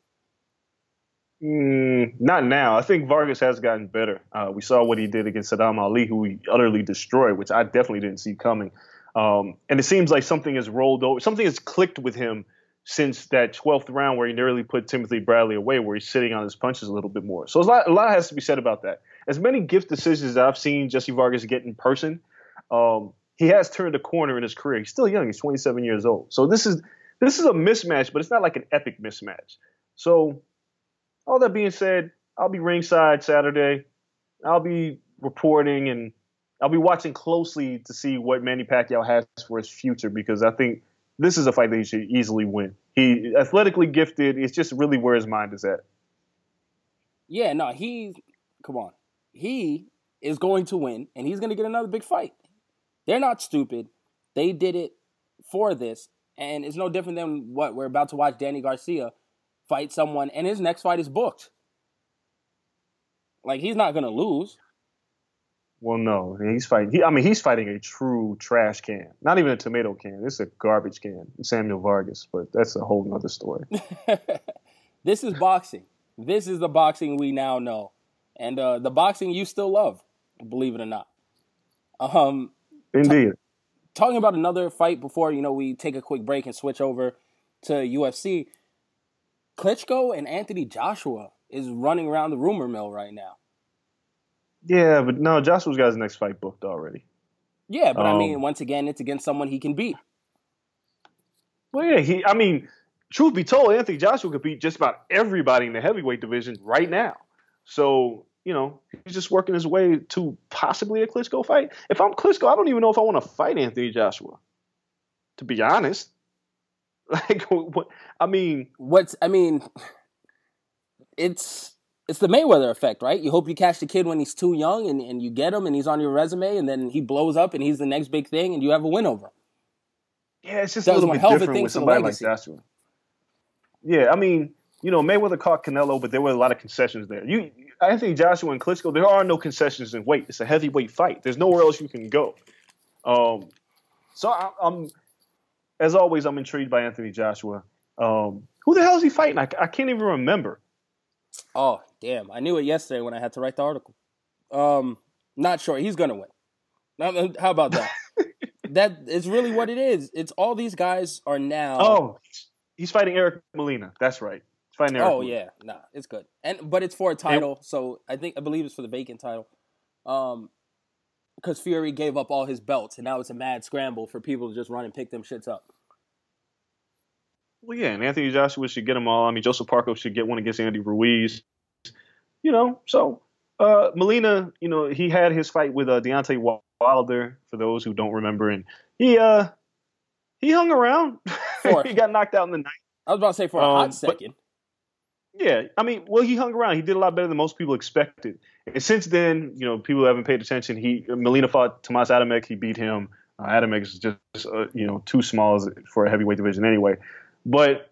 S6: Mm, not now. I think Vargas has gotten better. Uh, we saw what he did against Saddam Ali, who he utterly destroyed, which I definitely didn't see coming. Um, and it seems like something has rolled over, something has clicked with him since that 12th round where he nearly put Timothy Bradley away, where he's sitting on his punches a little bit more. So a lot, a lot has to be said about that. As many gift decisions that I've seen Jesse Vargas get in person, um, he has turned a corner in his career. He's still young. He's 27 years old. So this is this is a mismatch, but it's not like an epic mismatch. So all that being said, I'll be ringside Saturday. I'll be reporting and I'll be watching closely to see what Manny Pacquiao has for his future because I think this is a fight that he should easily win. He athletically gifted. It's just really where his mind is at.
S5: Yeah, no, he come on. He is going to win and he's going to get another big fight. They're not stupid. They did it for this and it's no different than what we're about to watch Danny Garcia fight someone and his next fight is booked. Like he's not going to lose.
S6: Well, no, he's fighting. He, I mean, he's fighting a true trash can, not even a tomato can. It's a garbage can. Samuel Vargas, but that's a whole nother story. (laughs)
S5: this is boxing. This is the boxing we now know. And uh, the boxing you still love, believe it or not. Um
S6: Indeed.
S5: talking about another fight before you know we take a quick break and switch over to UFC. Klitschko and Anthony Joshua is running around the rumor mill right now.
S6: Yeah, but no, Joshua's got his next fight booked already.
S5: Yeah, but I
S6: Um,
S5: mean, once again, it's against someone he can beat.
S6: Well, yeah, he. I mean, truth be told, Anthony Joshua could beat just about everybody in the heavyweight division right now. So you know, he's just working his way to possibly a Klitschko fight. If I'm Klitschko, I don't even know if I want to fight Anthony Joshua. To be honest, (laughs) like, what, I mean,
S5: What's I mean, it's it's the Mayweather effect, right? You hope you catch the kid when he's too young, and, and you get him, and he's on your resume, and then he blows up, and he's the next big thing, and you have a win over him.
S6: yeah, it's just
S5: That
S6: a little bit different with somebody like. Joshua. Yeah, I mean, you know, Mayweather caught Canelo, but there were a lot of concessions there. You, I think Joshua and Klitschko, there are no concessions in weight. It's a heavyweight fight. There's nowhere else you can go. Um, so I, I'm, as always, I'm intrigued by Anthony Joshua. Um, who the hell is he fighting? I, I can't even remember.
S5: Oh, damn. I knew it yesterday when I had to write the article. Um, not sure. He's gonna win. How about that? (laughs) that is really what it is. It's all these guys are now.
S6: Oh, he's fighting Eric Molina. That's right. He's fighting Eric.
S5: Oh
S6: Molina.
S5: yeah, nah, it's good. And but it's for a title, so I think I believe it's for the vacant title. Um, because Fury gave up all his belts, and now it's a mad scramble for people to just run and pick them shits up.
S6: Well, yeah, and Anthony Joshua should get them all. I mean, Joseph Parker should get one against Andy Ruiz. You know, so uh, Molina, you know, he had his fight with uh, Deontay Wilder. For those who don't remember, and he uh, he hung around. (laughs) He got knocked out in the night.
S5: I was about to say for a
S6: Um,
S5: hot
S6: but-
S5: second.
S6: Yeah, I mean, well, he hung around. He did a lot better than most people expected. And since then, you know, people haven't paid attention. He Molina fought Tomas Adamek. He beat him. Uh, Adamek is just uh, you know too small for a heavyweight division anyway. But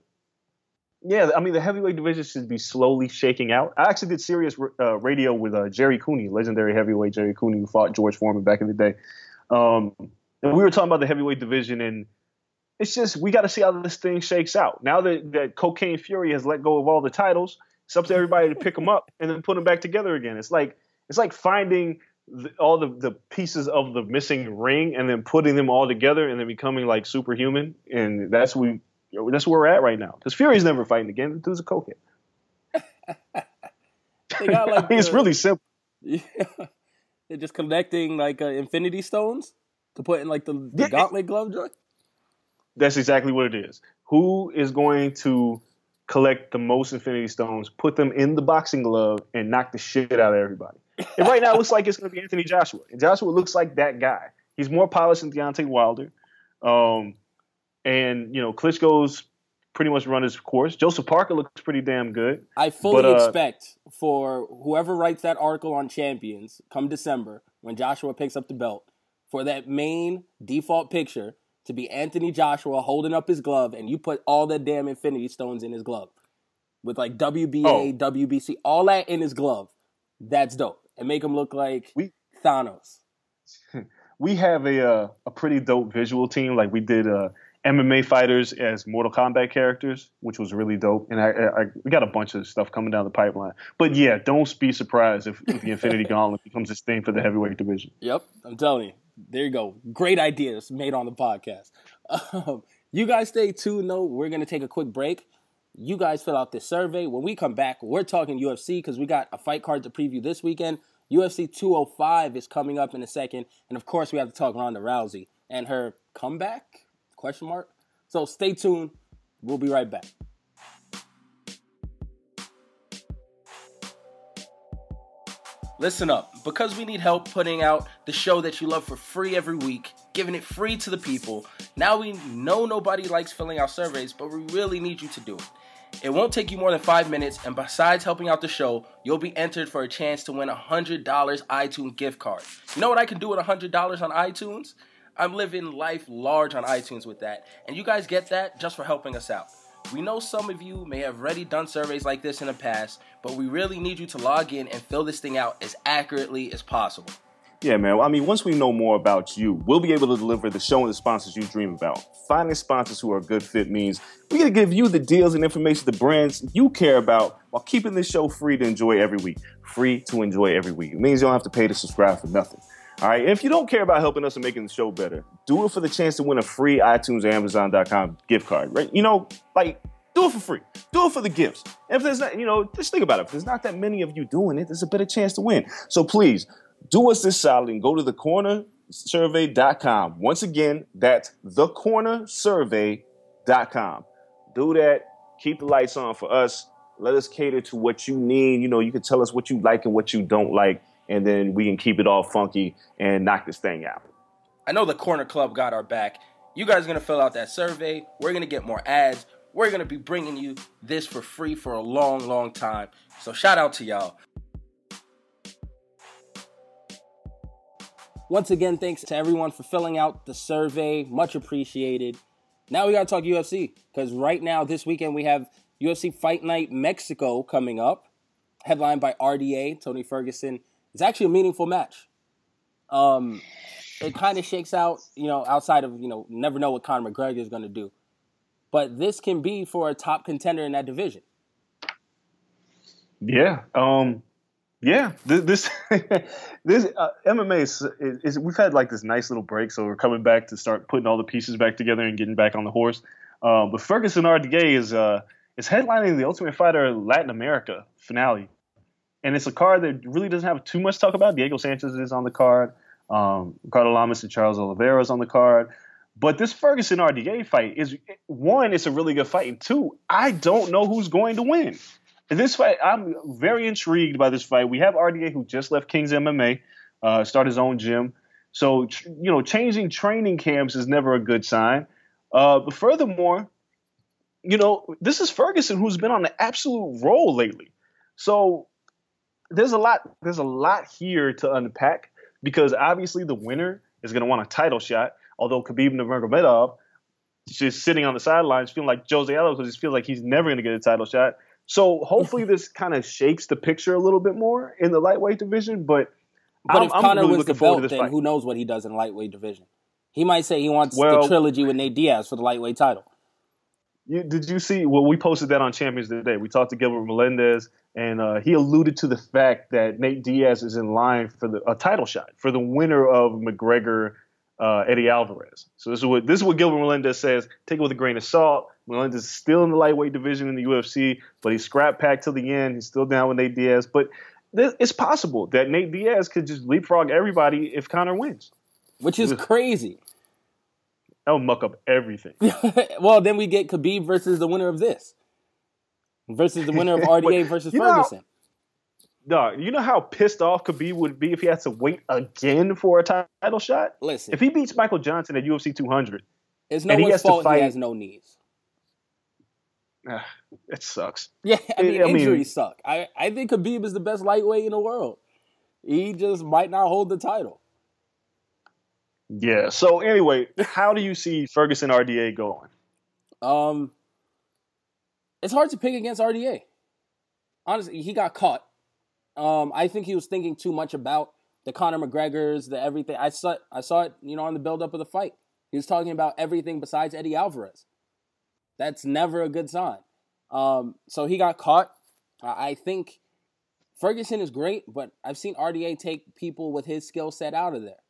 S6: yeah, I mean, the heavyweight division should be slowly shaking out. I actually did Sirius uh, radio with uh, Jerry Cooney, legendary heavyweight Jerry Cooney, who fought George Foreman back in the day. Um, and we were talking about the heavyweight division and it's just we got to see how this thing shakes out. Now that, that Cocaine Fury has let go of all the titles, it's up to everybody to pick them up and then put them back together again. It's like it's like finding the, all the, the pieces of the missing ring and then putting them all together and then becoming like superhuman. And that's what that's where we're at right now. Because Fury's never fighting again. The dude's a cokehead. (laughs)
S5: They got like
S6: I (laughs) mean, it's really simple.
S5: Yeah. (laughs) They're just connecting like uh, infinity stones to put in like the, the
S6: Yeah.
S5: gauntlet glove joint.
S6: That's exactly what it is. Who is going to collect the most Infinity Stones, put them in the boxing glove, and knock the shit out of everybody? And right now, it looks like it's going to be Anthony Joshua. And Joshua looks like that guy. He's more polished than Deontay Wilder. Um, and, you know, Klitschko's pretty much run his course. Joseph Parker looks pretty damn good.
S5: I fully
S6: But, uh,
S5: expect for whoever writes that article on champions come December when Joshua picks up the belt for that main default picture to be Anthony Joshua holding up his glove and you put all the damn infinity stones in his glove with like WBA,
S6: Oh.
S5: WBC, all that in his glove. That's dope. And make him look like
S6: We-
S5: Thanos. (laughs)
S6: we have a uh, a pretty dope visual team. Like we did uh, MMA fighters as Mortal Kombat characters, which was really dope. And I, I, I we got a bunch of stuff coming down the pipeline. But yeah, don't be surprised if, if the (laughs) Infinity Gauntlet becomes this thing for the heavyweight division.
S5: Yep, I'm telling you. There you go. Great ideas made on the podcast. Um, you guys stay tuned, though. We're going to take a quick break. You guys fill out this survey. When we come back, we're talking UFC because we got a fight card to preview this weekend. UFC 205 is coming up in a second. And of course, we have to talk Ronda Rousey and her comeback? Question mark. So stay tuned. We'll be right back.
S2: Listen up, because we need help putting out the show that you love for free every week, giving it free to the people. Now we know nobody likes filling out surveys, but we really need you to do it. It won't take you more than five minutes, and besides helping out the show, you'll be entered for a chance to win a $100 iTunes gift card. You know what I can do with a $100 on iTunes? I'm living life large on iTunes with that, and you guys get that just for helping us out. We know some of you may have already done surveys like this in the past, but we really need you to log in and fill this thing out as accurately as possible.
S6: Yeah, man. Well, I mean, once we know more about you, we'll be able to deliver the show and the sponsors you dream about. Finding sponsors who are a good fit means we're going to give you the deals and information the brands you care about while keeping this show free to enjoy every week. Free to enjoy every week. It means you don't have to pay to subscribe for nothing. All right. If you don't care about helping us and making the show better, do it for the chance to win a free iTunes or Amazon.com gift card, right? You know, like, do it for free. Do it for the gifts. And if there's not, you know, just think about it. If there's not that many of you doing it, there's a better chance to win. So please do us this solid and go to thecornersurvey.com. Once again, that's thecornersurvey.com. Do that. Keep the lights on for us. Let us cater to what you need. You know, you can tell us what you like and what you don't like, and then we can keep it all funky and knock this thing out.
S2: I know the Corner Club got our back. You guys are going to fill out that survey. We're going to get more ads. We're going to be bringing you this for free for a long, long time. So shout out to y'all.
S5: Once again, thanks to everyone for filling out the survey. Much appreciated. Now we got to talk UFC because right now, this weekend, we have UFC Fight Night Mexico coming up, headlined by RDA, Tony Ferguson. It's actually a meaningful match. Um, it kind of shakes out, you know, outside of, you know, never know what Conor McGregor is going to do. But this can be for a top contender in that division.
S6: Yeah. Um, yeah. This this, (laughs) this uh, MMA is, is, we've had like this nice little break, so we're coming back to start putting all the pieces back together and getting back on the horse. Uh, but Ferguson RDA is uh, is headlining the Ultimate Fighter Latin America finale, and it's a card that really doesn't have too much talk about. Diego Sanchez is on the card. Um, Ricardo Lamas and Charles Oliveira is on the card. But this Ferguson RDA fight is one, it's a really good fight, and two, I don't know who's going to win. This fight, I'm very intrigued by this fight. We have RDA who just left King's MMA, uh, start his own gym. So you know, changing training camps is never a good sign. Uh, but furthermore, you know, this is Ferguson who's been on an absolute roll lately. So there's a lot there's a lot here to unpack because obviously the winner is going to want a title shot. Although Khabib Nurmagomedov is just sitting on the sidelines feeling like Jose Aldo because he feels like he's never going to get a title shot. So hopefully this (laughs) kind of shapes the picture a little bit more in the lightweight division. But
S5: But
S6: I'm,
S5: if
S6: I'm
S5: Conor
S6: really
S5: wins the belt,
S6: this
S5: then
S6: fight.
S5: who knows what he does in the lightweight division? He might say he wants
S6: Well-
S5: the trilogy with Nate Diaz for the lightweight title.
S6: You, did you see? Well, we posted that on Champions today. We talked to Gilbert Melendez, and uh, he alluded to the fact that Nate Diaz is in line for the, a title shot for the winner of McGregor uh, Eddie Alvarez. So this is what this is what Gilbert Melendez says. Take it with a grain of salt. Melendez is still in the lightweight division in the UFC, but he's scrap packed till the end. He's still down with Nate Diaz, but th- it's possible that Nate Diaz could just leapfrog everybody if Conor wins.
S5: which is crazy.
S6: That would muck up everything. (laughs)
S5: well, then we get Khabib versus the winner of this, versus the winner of (laughs) RDA versus
S6: you know
S5: Ferguson.
S6: Dog, you know how pissed off Khabib would be if he had to wait again for a title shot?
S5: Listen,
S6: If he beats Michael Johnson at UFC 200,
S5: it's no one's fault he has no knees.
S6: ah, it sucks.
S5: Yeah, I mean
S6: I mean-
S5: injuries suck. I I think Khabib is the best lightweight in the world. He just might not hold the title.
S6: Yeah. So anyway, how do you see Ferguson RDA going?
S5: Um, it's hard to pick against RDA. Honestly, he got caught. Um, I think he was thinking too much about the Conor McGregor's, the everything. I saw, I saw it, you know, on the buildup of the fight. He was talking about everything besides Eddie Alvarez. That's never a good sign. Um, so he got caught. I think Ferguson is great, but I've seen RDA take people with his skill set out of there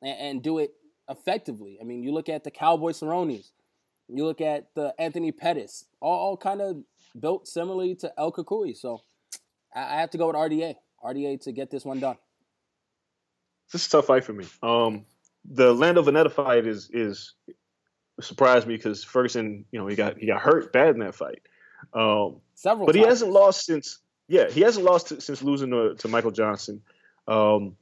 S5: and, and do it effectively. I mean, you look at the Cowboy Cerrones, you look at the Anthony Pettis, all, all kind of built similarly to El Cucuy. So I, I have to go with RDA. RDA to get this one done.
S6: This is a tough fight for me. Um, the Lando Vannata fight is is surprised me because Ferguson, you know, he got he got hurt bad in that fight. Um,
S5: Several
S6: but he hasn't lost since yeah he hasn't lost to, since losing to, to Michael Johnson um,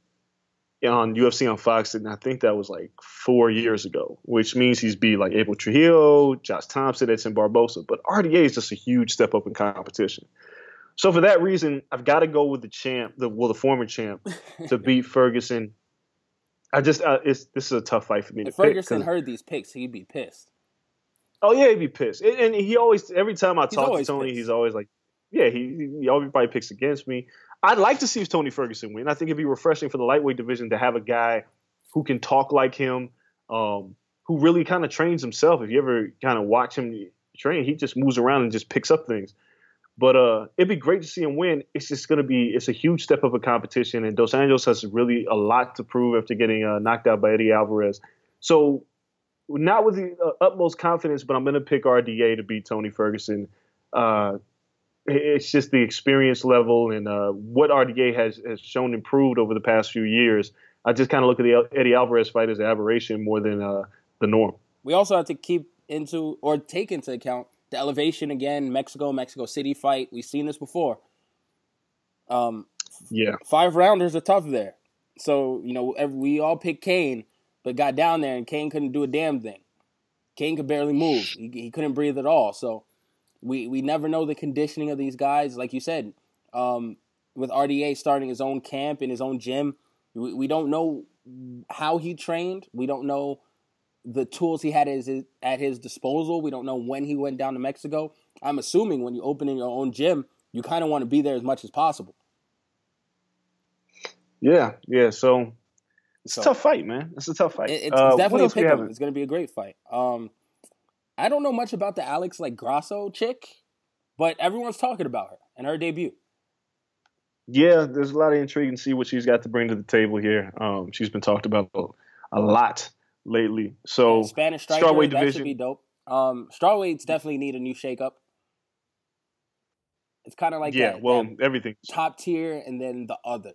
S6: on UFC on Fox, and I think that was like four years ago, which means he's beat like Abel Trujillo, Josh Thompson, Edson Barbosa. But RDA is just a huge step up in competition. So for that reason, I've got to go with the champ, the well, the former champ, (laughs) to beat Ferguson. I just uh, it's this is a tough fight for me
S5: If
S6: to pick.
S5: Ferguson heard these picks, he'd be pissed.
S6: Oh yeah, he'd be pissed. And, and he always, every time I
S5: He's
S6: talk to Tony,
S5: pissed.
S6: he's always like, "Yeah, he, he probably picks against me." I'd like to see if Tony Ferguson win. I think it'd be refreshing for the lightweight division to have a guy who can talk like him, um, who really kind of trains himself. If you ever kind of watch him train, he just moves around and just picks up things. But uh, it'd be great to see him win. It's just going to be it's a huge step up a competition, and Dos Anjos has really a lot to prove after getting uh, knocked out by Eddie Alvarez. So not with the uh, utmost confidence, but I'm going to pick RDA to beat Tony Ferguson. It- it's just the experience level and uh, what RDA has, has shown improved over the past few years. I just kind of look at the Eddie Alvarez fight as an aberration more than uh, the norm.
S5: We also have to keep into or take into account the elevation again, Mexico, Mexico City fight. We've seen this before. Um,
S6: Yeah.
S5: five rounders are tough there. So, you know, we all picked Cain, but got down there and Cain couldn't do a damn thing. Cain could barely move. He, he couldn't breathe at all. So we, we never know the conditioning of these guys. Like you said, um, with RDA starting his own camp in his own gym, we, we don't know how he trained. We don't know the tools he had at his, at his disposal. We don't know when he went down to Mexico. I'm assuming when you open in your own gym, you kind of want to be there as much as possible.
S6: Yeah. Yeah. So it's
S5: So-
S6: a tough fight, man. It's a tough fight.
S5: It- It's,
S6: Uh,
S5: definitely a pick It's going to be a great fight. Um, I don't know much about the Alexa Grasso chick, but everyone's talking about her and her debut.
S6: Yeah, there's a lot of intrigue and see what she's got to bring to the table here. Um, she's been talked about a lot lately. So
S5: Spanish striker,
S6: strawweight
S5: that should
S6: division.
S5: be dope. Um, strawweights definitely need a new shakeup. It's kind of like
S6: yeah,
S5: that,
S6: well,
S5: that
S6: everything.
S5: top tier and then the others.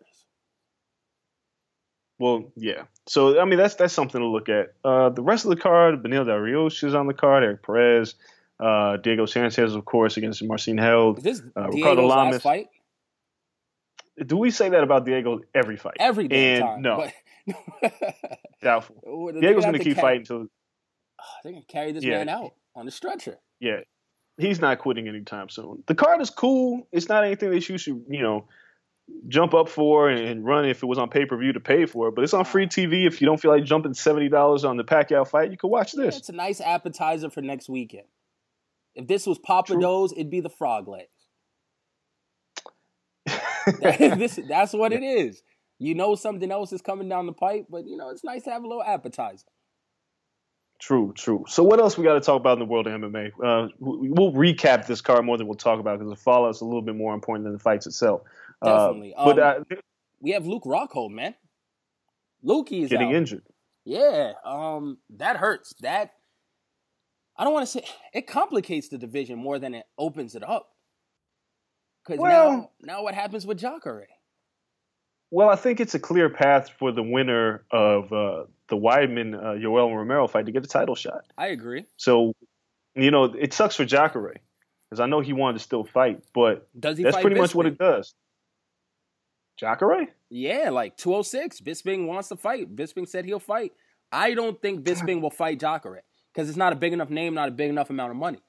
S6: Well, yeah. So I mean, that's that's something to look at. Uh, the rest of the card, Benil Rios is on the card. Eric Perez, uh, Diego Sanchez, of course, against Marcin Held.
S5: Is this
S6: Uh, Ricardo
S5: Diego's
S6: Lamas.
S5: last fight?
S6: Do we say that about Diego every fight?
S5: Every damn
S6: and
S5: time.
S6: No,
S5: but- (laughs)
S6: doubtful. (laughs)
S5: Well,
S6: Diego's going to keep
S5: ca-
S6: fighting until
S5: They're gonna carry this
S6: Yeah.
S5: man out on the stretcher.
S6: yeah, he's not quitting anytime soon. The card is cool. It's not anything that you should you know jump up for and, run if it was on pay per view to pay for it. But it's on free TV. If you don't feel like jumping seventy dollars on the Pacquiao fight, you can watch this.
S5: it's a nice appetizer for next weekend. If this was Papa
S6: True.
S5: Do's, it'd be the frog legs. (laughs) (laughs) this, that's what it is. You know something else is coming down the pipe, but you know it's nice to have a little appetizer.
S6: True, true. So what else we got to talk about in the world of MMA? Uh, we- we'll recap this card more than we'll talk about because the fallout's a little bit more important than the fights itself. Uh,
S5: Definitely.
S6: but
S5: Um,
S6: uh,
S5: We have Luke Rockhold, man. Lukey is
S6: getting
S5: out.
S6: injured.
S5: Yeah, um, that hurts. That I don't want to say it complicates the division more than it opens it up. Because
S6: Well-
S5: now, now what happens with Jacare?
S6: Well, I think it's a clear path for the winner of uh, the Weidman uh, Yoel Romero fight to get a title shot.
S5: I agree.
S6: So, you know, it sucks for Jacare because I know he wanted to still fight, but
S5: Does he
S6: that's pretty much what it does. Jacare?
S5: Yeah, like 206. Bisping wants to fight. Bisping said he'll fight. I don't think Bisping will fight Jacare because it's not a big enough name, not a big enough amount of money.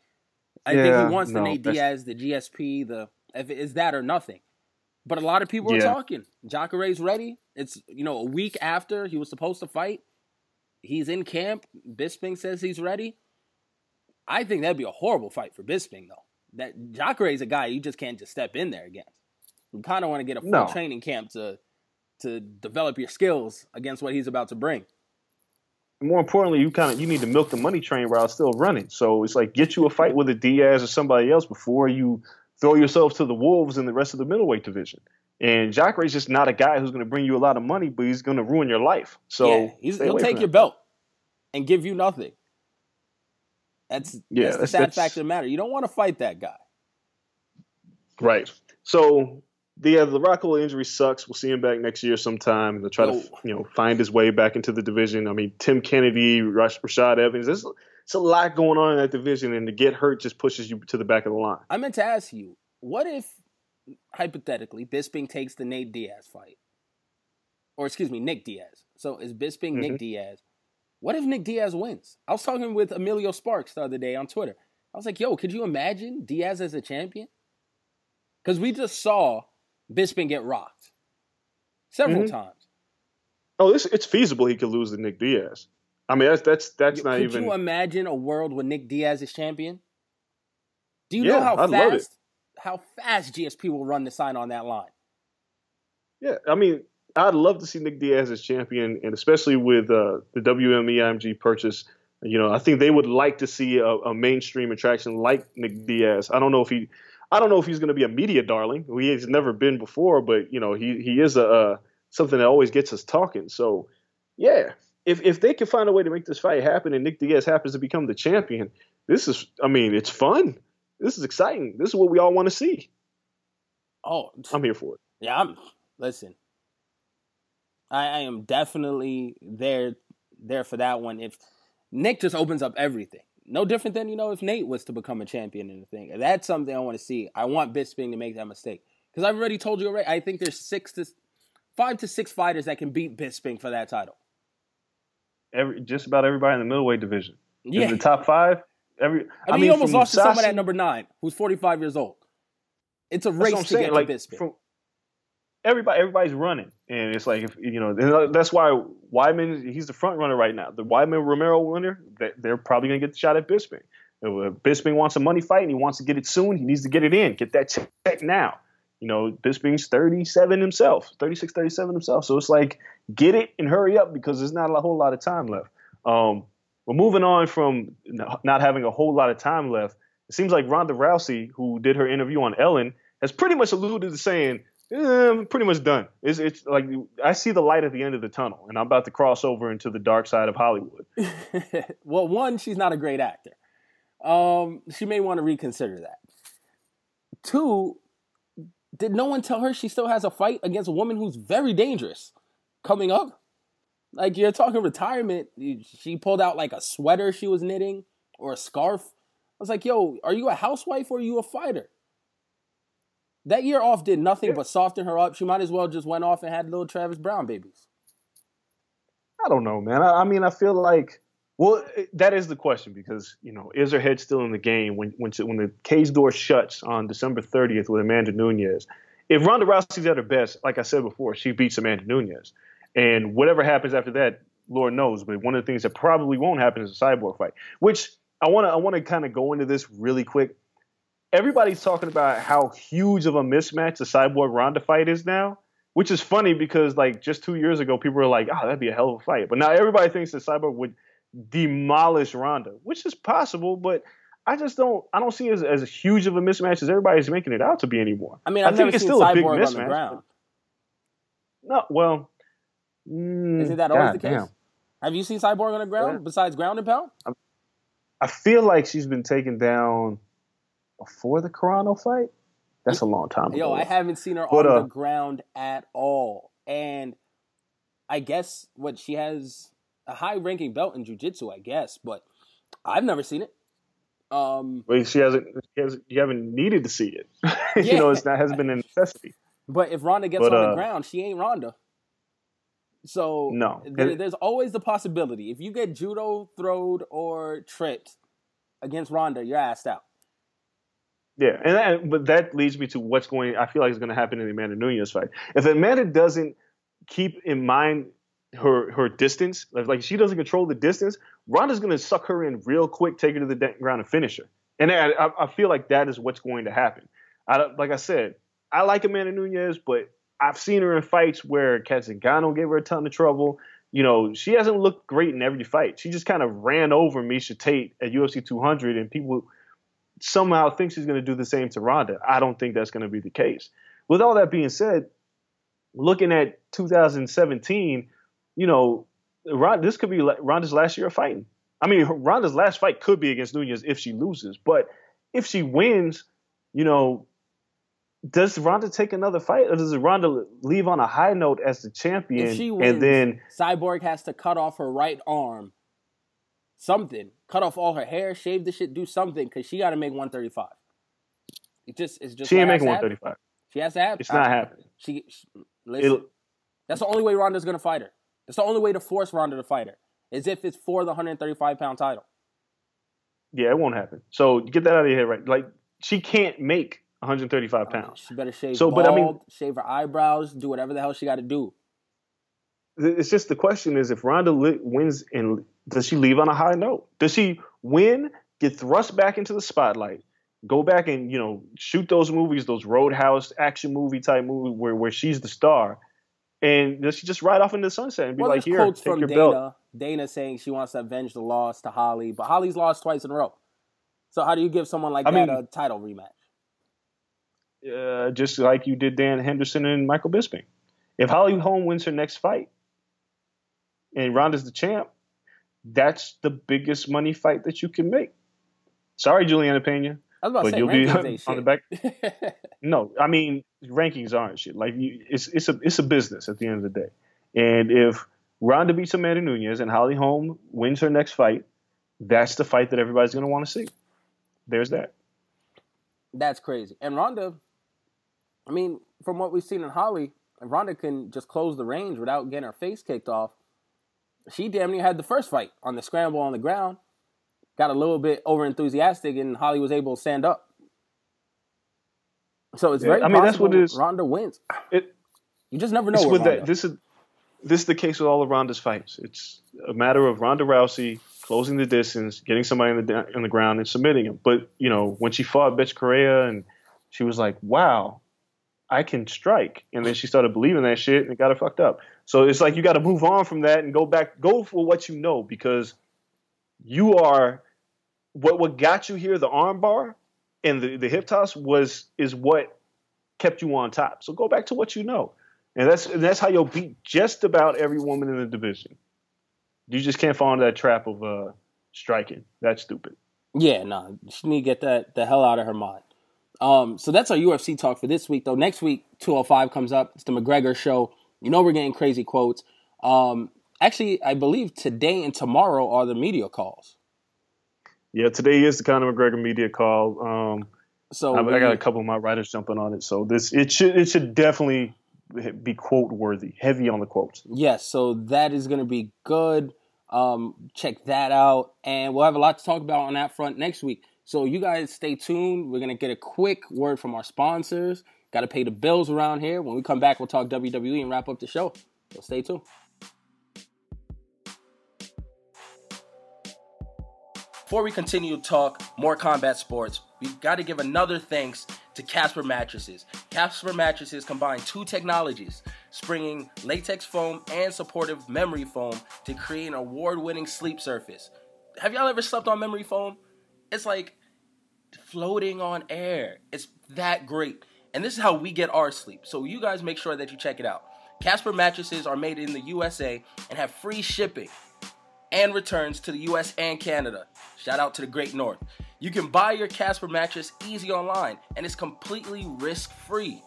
S5: I think he wants the Nate
S6: that's-
S5: Diaz, the GSP, the if it is that or nothing. But a lot of people are
S6: Yeah.
S5: talking. Jacare's ready. It's you know a week after he was supposed to fight. He's in camp. Bisping says he's ready. I think that'd be a horrible fight for Bisping though. That Jacare's a guy you just can't just step in there against. You kind of want to get a full
S6: No.
S5: training camp to to develop your skills against what he's about to bring.
S6: More importantly, you kind of you need to milk the money train while it's still running. So it's like get you a fight with a Diaz or somebody else before you throw yourself to the wolves in the rest of the middleweight division. And Jacare's just not a guy who's going to bring you a lot of money, but he's going to ruin your life. So
S5: yeah, he's, he'll take your belt and give you nothing. That's
S6: Yeah,
S5: that's the sad
S6: that's-
S5: fact of the matter. You don't want to fight that guy.
S6: Right. So the uh, the Rockhold injury sucks. We'll see him back next year sometime. They'll try to you know find his way back into the division. I mean, Tim Kennedy, Rash- Rashad Evans. There's it's a lot going on in that division, and to get hurt just pushes you to the back of the line.
S5: I meant to ask you, what if hypothetically Bisping takes the Nate Diaz fight, or excuse me, Nick Diaz? So is Bisping Nick
S6: Mhm.
S5: Diaz? What if Nick Diaz wins? I was talking with Emilio Sparks the other day on Twitter. I was like, "Yo, could you imagine Diaz as a champion?" Because we just saw Bisping get rocked several
S6: Mhm.
S5: times.
S6: Oh, this it's feasible he could lose to Nick Diaz. I mean, that's that's that's not even.
S5: Could
S6: even.
S5: you imagine a world where Nick Diaz is champion? Do you know how
S6: I'd
S5: fast how fast GSP will run the sign on that line?
S6: Yeah, I mean, I'd love to see Nick Diaz as champion, and especially with uh, the WME IMG purchase. You know, I think they would like to see a, a mainstream attraction like Nick Diaz. I don't know if he, I don't know if he's going to be a media darling. He has never been before, but you know, he he is a uh, something that always gets us talking. So, yeah, if if they can find a way to make this fight happen, and Nick Diaz happens to become the champion, this is, I mean, it's fun. This is exciting. This is what we all want to see.
S5: Oh,
S6: I'm here for it.
S5: Yeah, I'm listen. I, I am definitely there there for that one. If Nick just opens up everything. No different than, you know, if Nate was to become a champion in the thing. That's something I want to see. I want Bisping to make that mistake. Because I've already told you already, I think there's six to five to six fighters that can beat Bisping for that title.
S6: Every just about everybody in the middleweight division.
S5: Yeah.
S6: In the top five, every
S5: I mean, he almost lost to someone at number nine who's 45 years old. It's a race to
S6: saying,
S5: get
S6: like,
S5: to Bisping.
S6: from- everybody, everybody's running, and it's like if you know that's why Weidman he's the front runner right now. The Weidman Romero winner, they- they're probably going to get the shot at Bisping. Bisping wants a money fight and he wants to get it soon, he needs to get it in, get that check now. You know, Bisping's 37 himself, 36, 37 himself. So it's like, get it and hurry up because there's not a whole lot of time left. Um, but moving on from not having a whole lot of time left, it seems like Ronda Rousey, who did her interview on Ellen, has pretty much alluded to saying, I'm pretty much done. It's, it's like I see the light at the end of the tunnel, and I'm about to cross over into the dark side of Hollywood. (laughs)
S5: well, one, she's not a great actor. Um, she may want to reconsider that. Two, did no one tell her she still has a fight against a woman who's very dangerous coming up? Like you're talking retirement. She pulled out like a sweater she was knitting or a scarf. I was like, yo, are you a housewife or are you a fighter? That year off did nothing but soften her up. She might as well just went off and had little Travis Browne babies.
S6: I don't know, man. I, I mean, I feel like, well, eh, that is the question because you know, is her head still in the game when when she, when the cage door shuts on December 30th with Amanda Nunes? If Ronda Rousey's at her best, like I said before, she beats Amanda Nunes, and whatever happens after that, Lord knows. But one of the things that probably won't happen is a cyborg fight, which I want to I want to kind of go into this really quick. Everybody's talking about how huge of a mismatch the cyborg Ronda fight is now which is funny because like just two years ago, people were like, "Oh, that'd be a hell of a fight," but now everybody thinks that Cyborg would demolish Ronda, which is possible, but I just don't. I don't see it as, as huge of a mismatch as everybody's making it out to be anymore.
S5: I mean, I've never seen Cyborg on the ground.
S6: No, well, mm,
S5: Isn't that always
S6: God
S5: the case?
S6: damn.
S5: Have you seen Cyborg on the ground
S6: Yeah.
S5: besides ground and pound?
S6: I feel like she's been taken down before the Carano fight. That's a long time ago.
S5: Yo, I haven't seen her
S6: But,
S5: on
S6: uh,
S5: the ground at all. And I guess what she has a high ranking belt in jiu-jitsu, I guess, but I've never seen it. Um,
S6: Wait, she hasn't. She hasn't you haven't needed to see it.
S5: Yeah. (laughs)
S6: you know, it's not hasn't been a necessity.
S5: but if Ronda gets
S6: But,
S5: on the
S6: uh,
S5: ground, she ain't Ronda. So
S6: No.
S5: there- there's always the possibility. If you get judo throwed or tripped against Ronda, you're assed out.
S6: Yeah, and that, but that leads me to what's going. I feel like is going to happen in the Amanda Nunes fight. If Amanda doesn't keep in mind her her distance, like, like she doesn't control the distance, Ronda's going to suck her in real quick, take her to the ground, and finish her. And I, I, I feel like that is what's going to happen. I, like I said, I like Amanda Nunes, but I've seen her in fights where Cat Zingano gave her a ton of trouble. You know, she hasn't looked great in every fight. She just kind of ran over Miesha Tate at UFC 200, and people somehow thinks she's going to do the same to Ronda. I don't think that's going to be the case. With all that being said, looking at 2017, you know, Ron, this could be Ronda's last year of fighting. I mean, Ronda's last fight could be against Nunes if she loses, but if she wins, you know, does Ronda take another fight, or does Ronda leave on a high note as the champion,
S5: If she wins,
S6: and then
S5: Cyborg has to cut off her right arm. Something. Cut off all her hair, shave the shit, do something, because she got to make 135. It just, it's just
S6: she ain't making
S5: to happen.
S6: 135?
S5: She has to have.
S6: It's not happening.
S5: She, she listen.
S6: It'll-
S5: that's the only way Ronda's gonna fight her. That's the only way to force Ronda to fight her. Is if it's for the 135 pound title.
S6: Yeah, it won't happen. So get that out of your head, right? Like she can't make 135 pounds.
S5: She better shave
S6: So,
S5: bald,
S6: but I mean-
S5: shave her eyebrows, do whatever the hell she got to do.
S6: It's just the question is if Ronda wins and does she leave on a high note? Does she win, get thrust back into the spotlight, go back and you know shoot those movies, those Roadhouse action movie type movies where where she's the star, and does she just ride off into the sunset and be
S5: Well,
S6: like, here,
S5: quotes
S6: take
S5: from
S6: your
S5: Dana.
S6: belt?
S5: Dana saying she wants to avenge the loss to Holly, but Holly's lost twice in a row. So how do you give someone like
S6: I
S5: that
S6: mean-
S5: a title rematch?
S6: Uh, just like you did Dan Henderson and Michael Bisping. If Holly Holm wins her next fight and Ronda's the champ, that's the biggest money fight that you can make. Sorry, Julianna Peña.
S5: I was about to
S6: but
S5: say
S6: you'll be (laughs)
S5: ain't
S6: on the back. (laughs) No, I mean rankings aren't shit. Like you, it's it's a it's a business at the end of the day. And if Ronda beats Amanda Nunes and Holly Holm wins her next fight, that's the fight that everybody's going to want to see. There's that.
S5: That's crazy. And Ronda, I mean, from what we've seen in Holly, Ronda can just close the range without getting her face kicked off. She damn near had the first fight on the scramble on the ground. Got a little bit over enthusiastic, and Holly was able to stand up. So it's
S6: Yeah,
S5: very
S6: I mean, that's what it is.
S5: Ronda wins.
S6: It,
S5: You just never know. with
S6: with that. This is this is the case with all of Ronda's fights. It's a matter of Ronda Rousey closing the distance, getting somebody on the on the ground, and submitting him. But you know, when she fought Bethe Correia, and she was like, "Wow, I can strike," and then she started believing that shit, and it got her fucked up. So it's like you got to move on from that and go back, go for what you know, because you are what what got you here, the armbar and the, the hip toss was is what kept you on top. So go back to what you know. And that's and that's how you'll beat just about every woman in the division. You just can't fall into that trap of uh, striking. That's stupid.
S5: Yeah, no, she need to get that the hell out of her mind. Um, so that's our UFC talk for this week. Though next week, two hundred five comes up. It's the McGregor show. You know we're getting crazy quotes. Um, actually, I believe today and tomorrow are the media calls.
S6: Yeah, today is the Conor McGregor media call. Um,
S5: So
S6: I, I got a couple of my writers jumping on it. So this it should it should definitely be quote worthy, heavy on the quotes.
S5: Yes, so that is going to be good. Um, check that out, and we'll have a lot to talk about on that front next week. So you guys stay tuned. We're to get a quick word from our sponsors. Got to pay the bills around here. When we come back, we'll talk WWE and wrap up the show. So stay tuned. Before we continue to talk more combat sports, we've got to give another thanks to Casper Mattresses. Casper Mattresses combine two technologies, springing latex foam and supportive memory foam to create an award-winning sleep surface. Have y'all ever slept on memory foam? It's like floating on air. It's that great. And this is how we get our sleep. So you guys make sure that you check it out. Casper mattresses are made in the USA and have free shipping. and returns to the US and Canada. Shout out to the Great North. You can buy your Casper mattress easy online and it's completely risk free.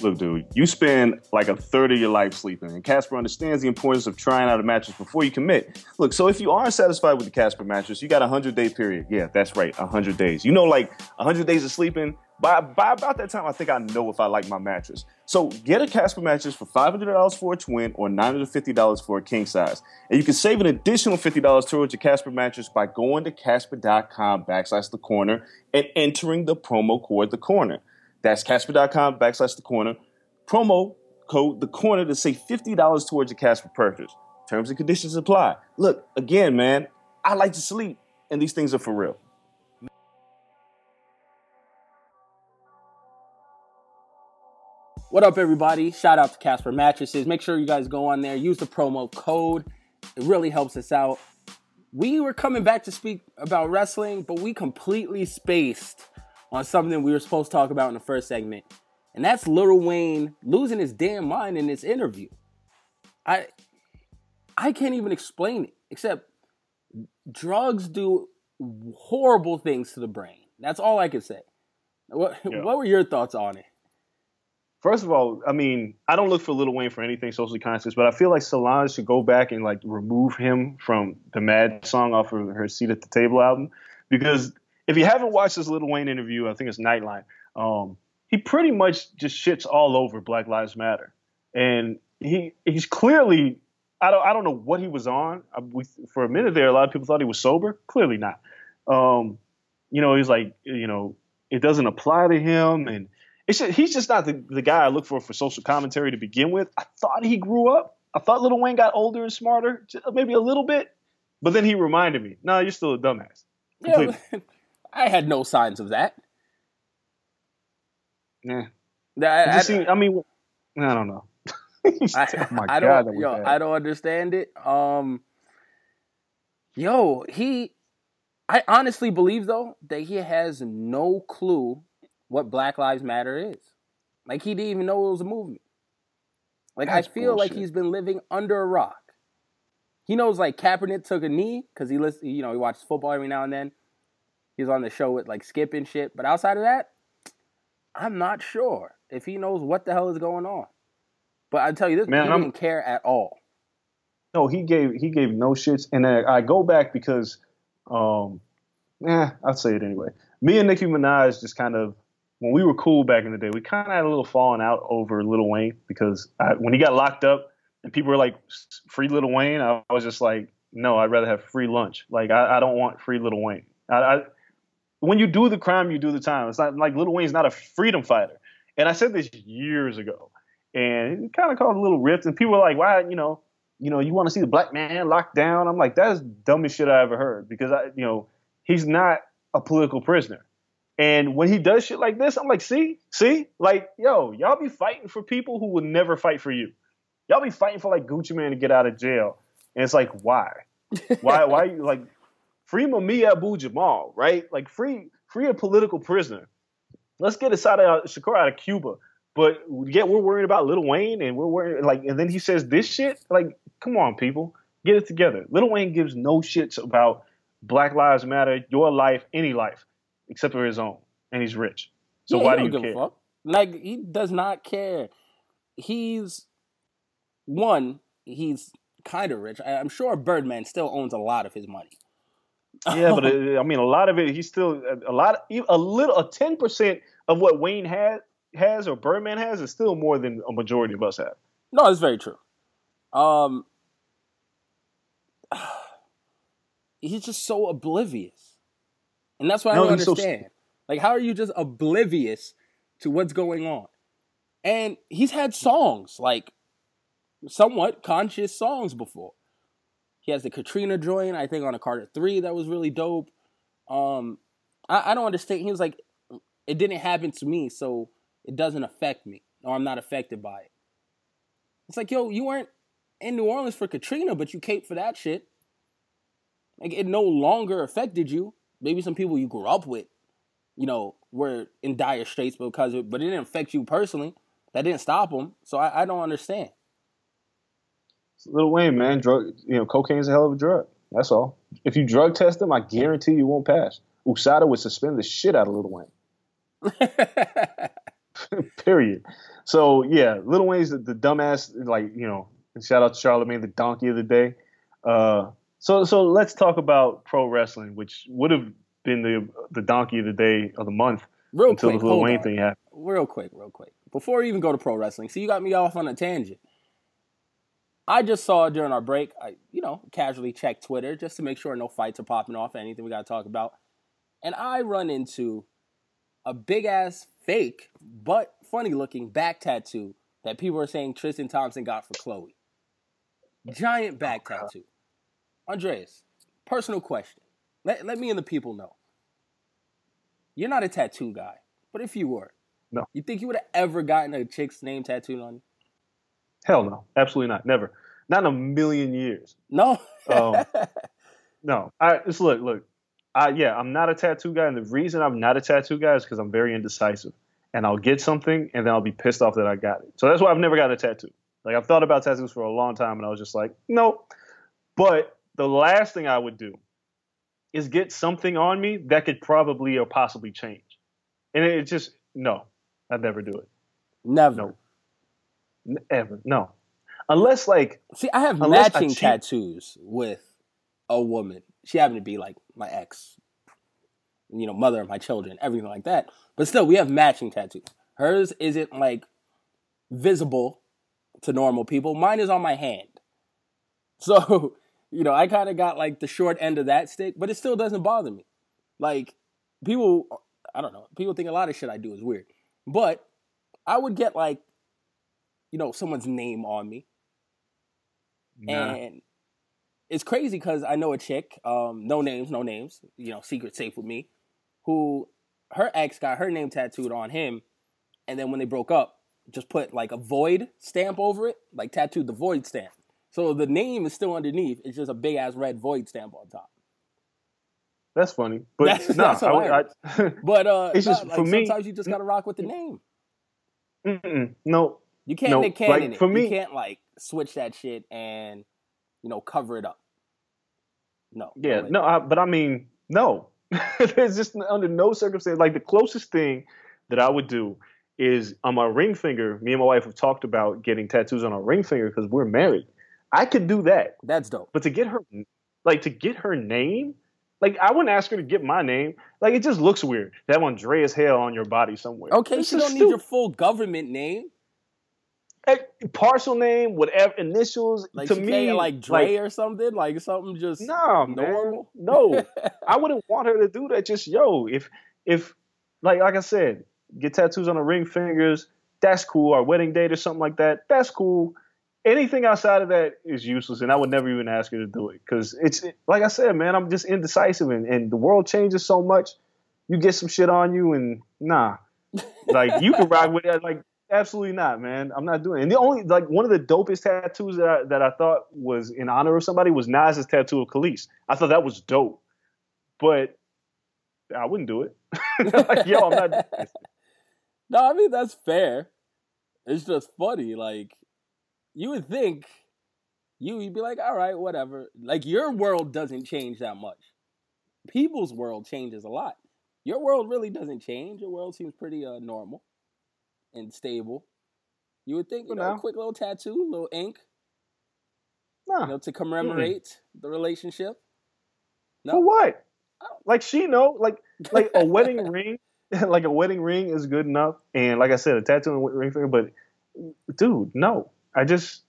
S6: Look, dude, you spend like a third of your life sleeping, and Casper understands the importance of trying out a mattress before you commit. Look, so if you aren't satisfied with the Casper mattress, you got a 100 day period. Yeah, that's right, a 100 days. You know, like a 100 days of sleeping, by, by about that time, I think I know if I like my mattress. So get a Casper mattress for $500 for a twin or $950 for a king size. And you can save an additional $50 towards your Casper mattress by going to casper.com backslash the corner and entering the promo code the corner. That's casper.com backslash the corner. Promo code the corner to save $50 towards your Casper purchase. Terms and conditions apply. Look, again, man, I like to sleep, and these things are for real.
S5: What up, everybody? Shout out to Casper Mattresses. Make sure you guys go on there, use the promo code. It really helps us out. We were coming back to speak about wrestling, but we completely spaced on something we were supposed to talk about in the first segment. And that's Lil Wayne losing his damn mind in this interview. I I can't even explain it, except drugs do horrible things to the brain. That's all I can say. What, (laughs) yeah. what were your thoughts on it?
S6: First of all, I mean, I don't look for Lil Wayne for anything socially conscious, but I feel like Solange should go back and like remove him from the Mad song off of her Seat at the Table album. Because if you haven't watched this Little Wayne interview, I think it's Nightline, um, he pretty much just shits all over Black Lives Matter. And he he's clearly I don't I don't know what he was on. I, we, for a minute there, a lot of people thought he was sober. Clearly not. Um, you know, he's like, you know, it doesn't apply to him, and it's just, he's just not the, the guy I look for for social commentary to begin with. I thought he grew up. I thought Little Wayne got older and smarter, maybe a little bit. But then he reminded me, no, nah, you're still a dumbass.
S5: Completely. Yeah, I had no signs of that.
S6: Yeah. I, I, I mean, I don't know. (laughs)
S5: I, (laughs) oh my I God, don't, yo, I don't understand it. Um, yo, he, I honestly believe though that he has no clue what Black Lives Matter is. Like he didn't even know it was a movement. Like That's I feel bullshit. like he's been living under a rock. He knows like Kaepernick took a knee because he listen, you know, he watches football every now and then. He's on the show with like Skip and shit. But outside of that, I'm not sure if he knows what the hell is going on. But I tell you this, man, he didn't care at all.
S6: No, he gave he gave no shits, and then I go back because, um, yeah, I'll say it anyway. Me and Nicki Minaj just kind of when we were cool back in the day, we kind of had a little falling out over Lil Wayne because I, when he got locked up and people were like, "Free Lil Wayne," I was just like, "No, I'd rather have free lunch. Like, I, I don't want free Little Wayne." I, I, when you do the crime, you do the time. It's not like Little Wayne's not a freedom fighter. And I said this years ago, and it kind of caused a little rift. And people were like, "Why, you know, you know, you want to see the black man locked down?" I'm like, "That's dumbest shit I ever heard," because I, you know, he's not a political prisoner. And when he does shit like this, I'm like, see, see, like, yo, y'all be fighting for people who would never fight for you. Y'all be fighting for like Gucci Mane to get out of jail, and it's like, why, why, why you like free Mumia Abu Jamal, right? Like free, free a political prisoner. Let's get Assata Shakur out of Cuba, but yet we're worried about Lil Wayne, and we're worried like, and then he says this shit. Like, come on, people, get it together. Lil Wayne gives no shits about Black Lives Matter, your life, any life except for his own, and he's rich. So yeah, why do you care?
S5: Like he does not care. He's one. He's kind of rich. I, am sure Birdman still owns a lot of his money.
S6: Yeah, but it, I mean, a lot of it. He's still a lot. A little, a ten percent of what Wayne has has or Birdman has is still more than a majority of us have.
S5: No, it's very true. Um, (sighs) he's just so oblivious. And that's what no, I don't understand. So... Like, how are you just oblivious to what's going on? And he's had songs, like somewhat conscious songs before. He has the Katrina joint, I think, on a Carter 3 that was really dope. Um, I, I don't understand. He was like, it didn't happen to me, so it doesn't affect me, or I'm not affected by it. It's like, yo, you weren't in New Orleans for Katrina, but you caped for that shit. Like, it no longer affected you maybe some people you grew up with, you know, were in dire straits because it, but it didn't affect you personally. That didn't stop them. So I, I don't understand.
S6: Lil Wayne, man, drug, you know, cocaine's a hell of a drug. That's all. If you drug test him, I guarantee you won't pass. USADA would suspend the shit out of Little Wayne. (laughs) Period. So yeah, Little Wayne's the, the dumbass. Like you know, shout out to Charlemagne, the donkey of the day. Uh, so so let's talk about pro wrestling, which would have been the the donkey of the day of the month
S5: Real
S6: until
S5: quick,
S6: the
S5: hold
S6: Wayne
S5: on.
S6: thing happened.
S5: real quick, real quick. Before we even go to pro wrestling, see, you got me off on a tangent. I just saw during our break, I you know casually checked Twitter just to make sure no fights are popping off, anything we got to talk about, and I run into a big ass fake but funny looking back tattoo that people are saying Tristan Thompson got for Khloe. Giant back tattoo. Andreas, personal question. Let, let me and the people know. You're not a tattoo guy, but if you were,
S6: No.
S5: you think you would have ever gotten a chick's name tattooed on you?
S6: Hell no, absolutely not, never, not in a million years.
S5: No.
S6: Um, (laughs) No, I just look, look. I yeah, I'm not a tattoo guy, and the reason I'm not a tattoo guy is because I'm very indecisive, and I'll get something, and then I'll be pissed off that I got it. So that's why I've never got a tattoo. Like I've thought about tattoos for a long time, and I was just like, nope. But the last thing I would do is get something on me that could probably or possibly change, and it just no, I'd never do it,
S5: Never.
S6: No. Ever, no, unless like
S5: See, I have
S6: Unless I
S5: matching tattoos with a woman. She happened to be like my ex, you know, mother of my children, everything like that. But still, we have matching tattoos. Hers isn't like visible to normal people. Mine is on my hand. (laughs) So, you know, I kind of got like the short end of that stick, but it still doesn't bother me. Like, people, I don't know, people think a lot of shit I do is weird. But I would get like, you know, someone's name on me.
S6: nah.
S5: And it's crazy because I know a chick, um, no names, no names, you know, secret safe with me, who her ex got her name tattooed on him, and then when they broke up, just put like a void stamp over it, like tattooed the void stamp. So the name is still underneath. It's just a big ass red void stamp on top.
S6: that's funny, but
S5: That's-
S6: no,
S5: that's
S6: I, I,
S5: But uh, (laughs)
S6: It's
S5: nah,
S6: just,
S5: like,
S6: for me-
S5: sometimes you just gotta rock with the name.
S6: No,
S5: You can't
S6: No,
S5: Nick
S6: like,
S5: Cannon it.
S6: for
S5: You can't like switch that shit and you know cover it up. No.
S6: yeah, no, I, but I mean, no. (laughs) There's just under no circumstance. Like the closest thing that I would do is on my ring finger. Me and my wife have talked about getting tattoos on our ring finger because we're married. I could do that,
S5: That's dope.
S6: but to get her, like to get her name, like I wouldn't ask her to get my name. Like it just looks weird to have Andreas Hale on your body somewhere.
S5: Okay,
S6: It's
S5: she don't need your full government name.
S6: Partial name, whatever initials.
S5: Like
S6: to me,
S5: like Dre or something, like something just
S6: man.
S5: normal.
S6: No, (laughs) I wouldn't want her to do that. Just yo, if if like like I said, get tattoos on the ring fingers. That's cool. Our wedding date or something like that. That's cool. Anything outside of that is useless, and I would never even ask her to do it because it's like I said, man. I'm just indecisive, and, and the world changes so much. You get some shit on you, and nah, (laughs) like you can rock with it. Like absolutely not, man. I'm not doing it. And the only like one of the dopest tattoos that I, that I thought was in honor of somebody was Nas's tattoo of Kelis. I thought that was dope, but I wouldn't do it. (laughs) like, yo, I'm not. (laughs)
S5: No, I mean that's fair. It's just funny. Like you would think you would be like, all right, whatever. Like your world doesn't change that much. People's world changes a lot. Your world really doesn't change. Your world seems pretty uh, normal and stable. You would think, you
S6: For
S5: know,
S6: now.
S5: quick little tattoo, little ink,
S6: Nah.
S5: you know, to commemorate the relationship.
S6: For what? Like she know, like like a wedding (laughs) ring, (laughs) like a wedding ring is good enough. And like I said, a tattoo and ring finger. But dude, no, I just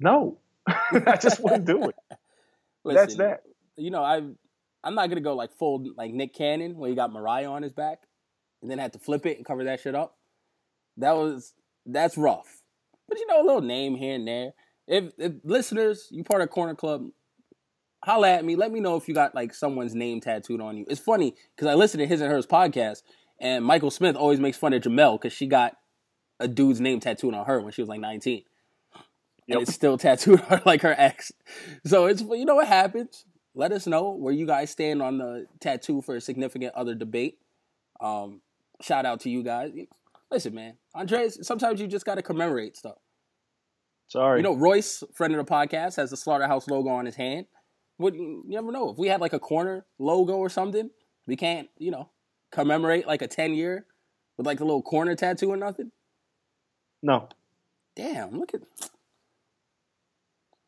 S6: no, (laughs) I just wouldn't do it. That's that.
S5: You know, I I'm not gonna go like full like Nick Cannon where he got Mariah on his back and then had to flip it and cover that shit up. That was that's rough. But you know, a little name here and there. If, if listeners, you part of Corner Club, holla at me. Let me know if you got like someone's name tattooed on you. It's funny because I listened to his and hers podcast, and Michael Smith always makes fun of Jemele because she got a dude's name tattooed on her when she was like 19
S6: Yep.
S5: and it's still (laughs) tattooed on like her ex. So it's you know what happens. Let us know where you guys stand on the tattoo for a significant other debate. Um, shout out to you guys. Listen, man, Andreas. Sometimes you just got to commemorate stuff.
S6: Sorry.
S5: You know, Royce, friend of the podcast, has the Slaughterhouse logo on his hand. Would you never know if we had like a corner logo or something. We can't, you know, commemorate like a ten year with like a little corner tattoo or nothing.
S6: No.
S5: Damn, look at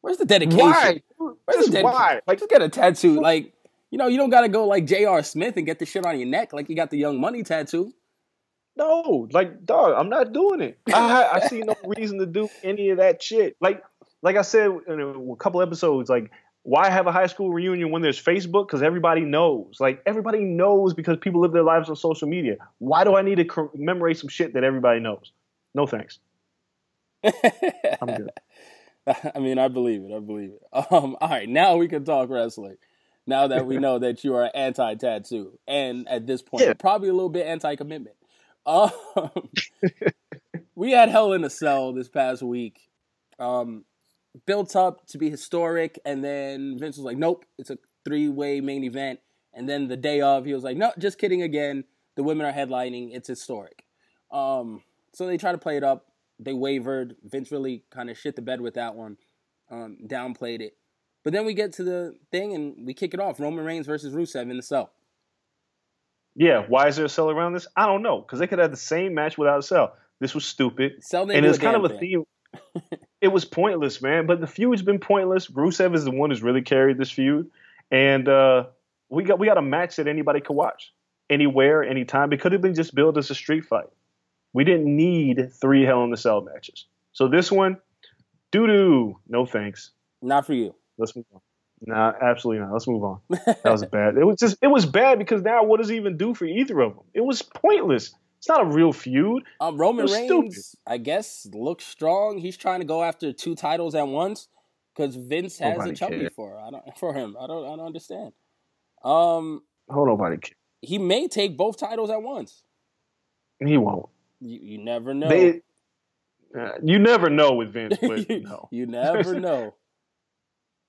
S5: where's the dedication?
S6: Why?
S5: Where's
S6: Just
S5: the dedication?
S6: why?
S5: Like, just get a tattoo. Like, you know, you don't gotta go like J.R. Smith and get the shit on your neck like you got the Young Money tattoo.
S6: No, like dog, I'm not doing it. I I see no (laughs) reason to do any of that shit. Like like I said in a, couple episodes, like why have a high school reunion when there's Facebook? Because everybody knows. Like everybody knows because people live their lives on social media. Why do I need to commemorate some shit that everybody knows? No thanks. (laughs) I'm good. (laughs)
S5: I mean, I believe it. I believe it. Um, all right, now we can talk wrestling. Now that we know that you are anti-tattoo, and at this point,
S6: Yeah.
S5: probably a little bit anti-commitment. Um, we had Hell in a Cell this past week, um, built up to be historic, and then Vince was like, "Nope, it's a three-way main event." And then the day of, he was like, "No, just kidding again. The women are headlining. It's historic." Um, so they try to play it up. They wavered. Vince really kind of shit the bed with that one, um, downplayed it. But then we get to the thing and we kick it off: Roman Reigns versus Rusev in the cell.
S6: Yeah, why is there a cell around this? I don't know because they could have the same match without a cell. This was stupid,
S5: Cell
S6: and it's kind of a
S5: thing.
S6: theme. (laughs) it was pointless, man. But the feud's been pointless. Rusev is the one who's really carried this feud, and uh, we got we got a match that anybody could watch anywhere, anytime. It could have been just billed as a street fight. We didn't need three Hell in the Cell matches. So this one, doo doo. No thanks.
S5: Not for you.
S6: Let's move on. Nah, absolutely not. Let's move on. That was bad. It was just it was bad because now what does it even do for either of them? It was pointless. It's not a real feud.
S5: Um, Roman
S6: It was
S5: Reigns, I guess, looks strong. He's trying to go after two titles at once because Vince has
S6: Nobody
S5: a chubby
S6: cared.
S5: for I don't for him. I don't I don't understand. Um,
S6: Oh, nobody cares.
S5: he may take both titles at once.
S6: He won't.
S5: You, you never know.
S6: They, uh, you never know with Vince, but (laughs)
S5: you,
S6: no.
S5: you never (laughs) know.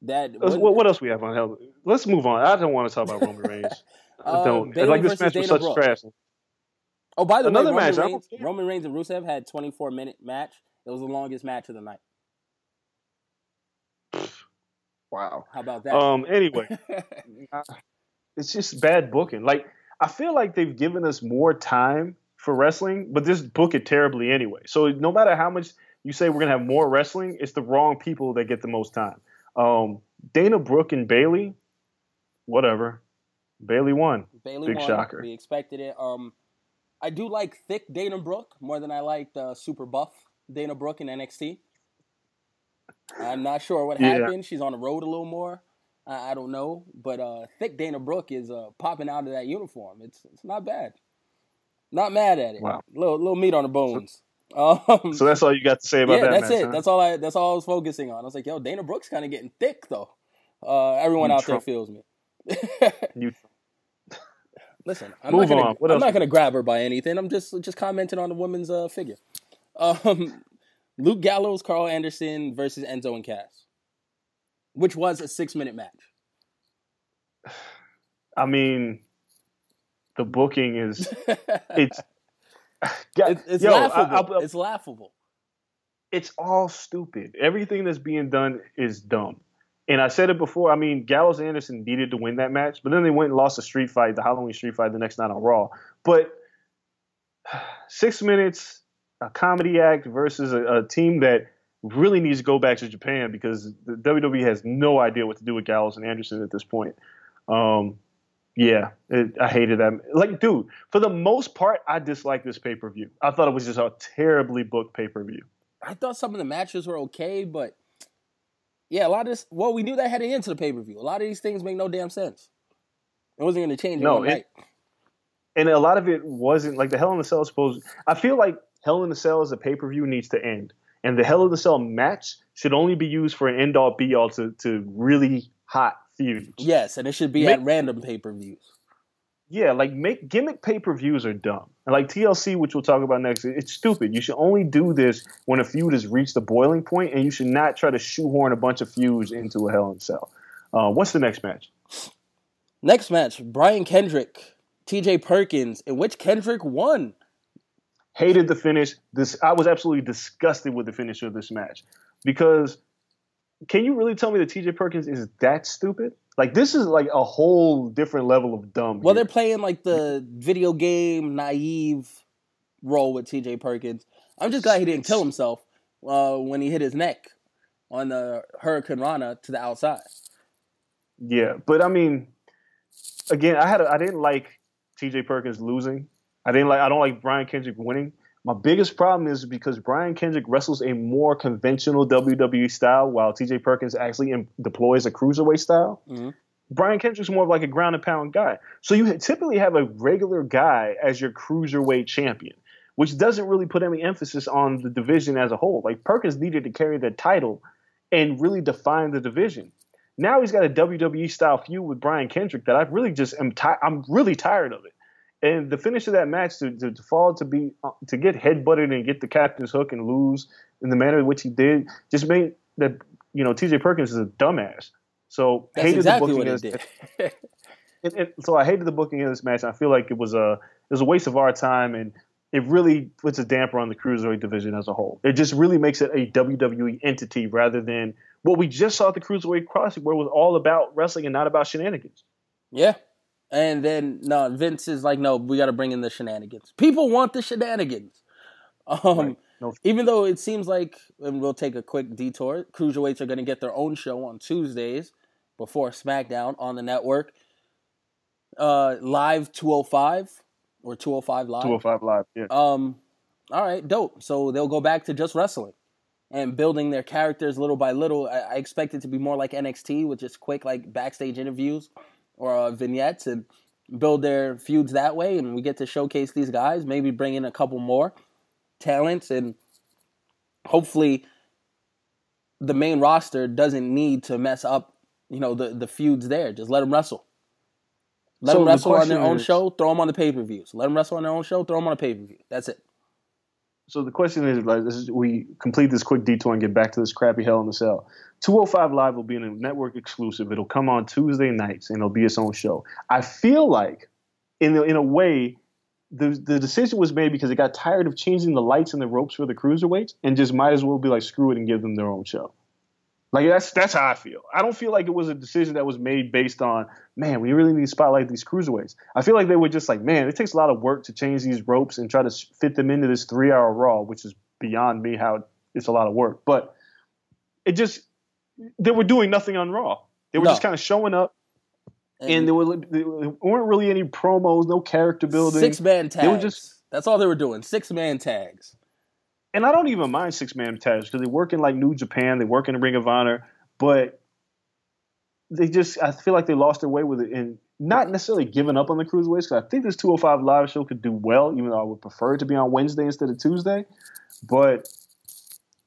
S5: That what-
S6: What, what else we have on hell? Let's move on. I don't want to talk about Roman Reigns. (laughs) I
S5: Uh,
S6: don't.
S5: Bayley
S6: like this
S5: versus
S6: match was such
S5: Brooke.
S6: trash.
S5: Oh, by the
S6: Another
S5: way, Roman
S6: match,
S5: Reigns. Roman Reigns and Rusev had 24 minute match. It was the longest match of the night.
S6: Wow.
S5: How about that?
S6: Um. Anyway, (laughs) it's just bad booking. Like I feel like they've given us more time for wrestling, but just book it terribly anyway. So no matter how much you say we're gonna have more wrestling, it's the wrong people that get the most time. Um, Dana Brooke and Bayley, whatever. Bayley won.
S5: Bayley
S6: Big
S5: won.
S6: shocker.
S5: We expected it. Um, I do like thick Dana Brooke more than I like uh, super buff Dana Brooke in NXT. I'm not sure what
S6: Yeah.
S5: happened. She's on the road a little more. I, I don't know, but uh, thick Dana Brooke is uh, popping out of that uniform. It's it's not bad. Not mad at it.
S6: Wow.
S5: Little little meat on the bones. Um,
S6: So that's all you got to say about
S5: yeah,
S6: that
S5: that's
S6: match.
S5: it.
S6: huh?
S5: That's all I. That's all I was focusing on. I was like, yo, Dana Brooke's kind of getting thick though. Uh, everyone
S6: You
S5: out there feels me.
S6: You- (laughs)
S5: Listen, I'm
S6: Move
S5: not gonna,
S6: on. What
S5: I'm
S6: else
S5: not gonna grab her by anything. I'm just just commenting on the woman's uh, figure. Um, Luke Gallows, Karl Anderson versus Enzo and Cass, which was a six minute match.
S6: I mean, the booking is it's. (laughs) (laughs)
S5: It's, it's
S6: Yo, I-
S5: laughable.
S6: I'll-
S5: it's laughable.
S6: it's all stupid. Everything that's being done is dumb. And I said it before. I mean, Gallows and Anderson needed to win that match, but then they went and lost a street fight, the Halloween street fight, the next night on Raw. But (sighs) six minutes, a comedy act versus a, a team that really needs to go back to Japan because the WWE has no idea what to do with Gallows and Anderson at this point. Um, yeah, it, I hated that. Like, dude, for the most part, I dislike this pay per view. I thought it was just a terribly booked pay per view.
S5: I thought some of the matches were okay, but yeah, a lot of this. Well, we knew that heading into the pay per view. A lot of these things make no damn sense. It wasn't going to change
S6: No, it- and a lot of it wasn't like the Hell in the Cell is supposed. I feel like Hell in the Cell as a pay per view needs to end, and the Hell in the Cell match should only be used for an end all be all to to really hot
S5: Yes, and it should be
S6: Make-
S5: at random pay per views.
S6: Yeah, like make gimmick pay per views are dumb. And like TLC, which we'll talk about next, it's stupid. You should only do this when a feud has reached the boiling point, and you should not try to shoehorn a bunch of feuds into a Hell in a Cell. Uh, what's the next match?
S5: Next match: Brian Kendrick, T.J. Perkins, in which Kendrick won.
S6: hated the finish. This I was absolutely disgusted with the finish of this match because can you really tell me that TJ Perkins is that stupid? Like this is like a whole different level of dumb.
S5: Well,
S6: here.
S5: they're playing like the video game naive role with T.J. Perkins. I'm just glad he didn't kill himself uh, when he hit his neck on the hurricanrana to the outside.
S6: Yeah, but I mean, again, I had a, I didn't like T.J. Perkins losing. I didn't like I don't like Brian Kendrick winning. My biggest problem is because Brian Kendrick wrestles a more conventional WWE style, while T.J. Perkins actually em- deploys a cruiserweight style.
S5: Mhm.
S6: Brian Kendrick's more of like a ground and pound guy. So you typically have a regular guy as your cruiserweight champion, which doesn't really put any emphasis on the division as a whole. Like Perkins needed to carry the title and really define the division. Now he's got a WWE style feud with Brian Kendrick that I really just am. Ti- I'm really tired of it. And the finish of that match to, to, to fall to be uh, to get headbutted and get the captain's hook and lose in the manner in which he did just made that you know T.J. Perkins is a dumbass. So
S5: That's
S6: hated
S5: exactly
S6: the
S5: what
S6: booking
S5: he did. (laughs)
S6: it, it, so I hated the booking of this match. I feel like it was a it was a waste of our time, and it really puts a damper on the cruiserweight division as a whole. It just really makes it a WWE entity rather than what we just saw at the Cruiserweight Classic, where it was all about wrestling and not about shenanigans.
S5: Yeah. And then no, Vince is like, no, we got to bring in the shenanigans. People want the shenanigans. Um,
S6: No-
S5: even though it seems like, and we'll take a quick detour. Cruiserweights are going to get their own show on Tuesdays before SmackDown on the network. Uh, live 205 or 205 live.
S6: Two hundred five live, yeah.
S5: Um, all right, dope. So they'll go back to just wrestling and building their characters little by little. I, I expect it to be more like NXT with just quick like backstage interviews or uh, vignettes and build their feuds that way. And we get to showcase these guys, maybe bring in a couple more talents, and hopefully the main roster doesn't need to mess up. You know the the feuds there. Just let them wrestle. Let
S6: So
S5: them
S6: the
S5: wrestle on their
S6: question
S5: own
S6: is-
S5: show. Throw them on the pay per views. Let them wrestle on their own show. Throw them on a pay per view. That's it.
S6: So the question is, like, is, we complete this quick detour and get back to this crappy Hell in the Cell. 205 Live will be a network exclusive. It'll come on Tuesday nights and it'll be its own show. I feel like, in a, in a way, the the decision was made because it got tired of changing the lights and the ropes for the cruiserweights and just might as well be like screw it and give them their own show. Like that's that's how I feel. I don't feel like it was a decision that was made based on man, we really need to spotlight these cruiserweights. I feel like they were just like, man, it takes a lot of work to change these ropes and try to fit them into this three hour Raw, which is beyond me how it's a lot of work. But it just they were doing nothing on Raw. They were
S5: No.
S6: just kind of showing up, and there, were, there weren't really any promos, no character building.
S5: Six man tags.
S6: They were just
S5: That's all they were doing. Six man tags.
S6: And I don't even mind six man tags because they work in like New Japan, they work in the Ring of Honor, but they just I feel like they lost their way with it and not necessarily giving up on the cruiserweights because I think this 205 live show could do well, even though I would prefer it to be on Wednesday instead of Tuesday. But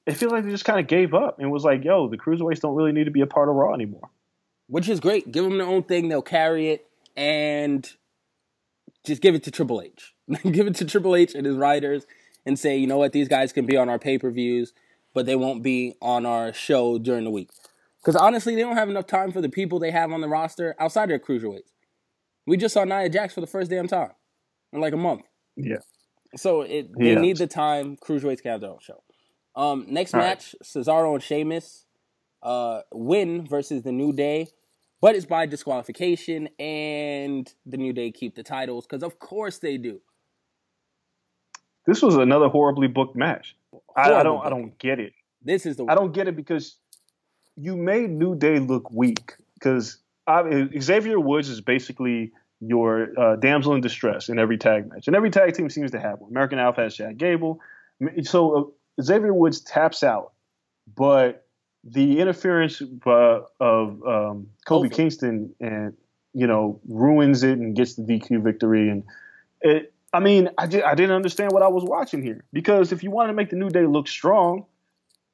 S6: it feels like they just kind of gave up and was like, "Yo, the cruiserweights don't really need to be a part of Raw anymore."
S5: Which is great. Give them their own thing. They'll carry it and just give it to Triple H. (laughs) give it to Triple H and his writers and say, you know what, these guys can be on our pay per views, but they won't be on our show during the week. Because honestly, they don't have enough time for the people they have on the roster outside their cruiserweights. We just saw Nia Jax for the first damn time in like a month.
S6: Yeah.
S5: So it they
S6: Yeah.
S5: need the time. Cruiserweights can have their own show. Um, next
S6: All right.
S5: match: Cesaro and Sheamus uh, win versus the New Day, but it's by disqualification, and the New Day keep the titles because of course they do.
S6: This was another horribly booked match. I, I don't I don't get it.
S5: This is the
S6: I don't get it because you made New Day look weak. Because Xavier Woods is basically your uh, damsel in distress in every tag match, and every tag team seems to have one. American Alpha has Chad Gable, so uh, Xavier Woods taps out, but the interference uh, of um,
S5: Kofi.
S6: Kingston and you know ruins it and gets the DQ victory and it. I mean, I, just, I didn't understand what I was watching here because if you want to make the New Day look strong,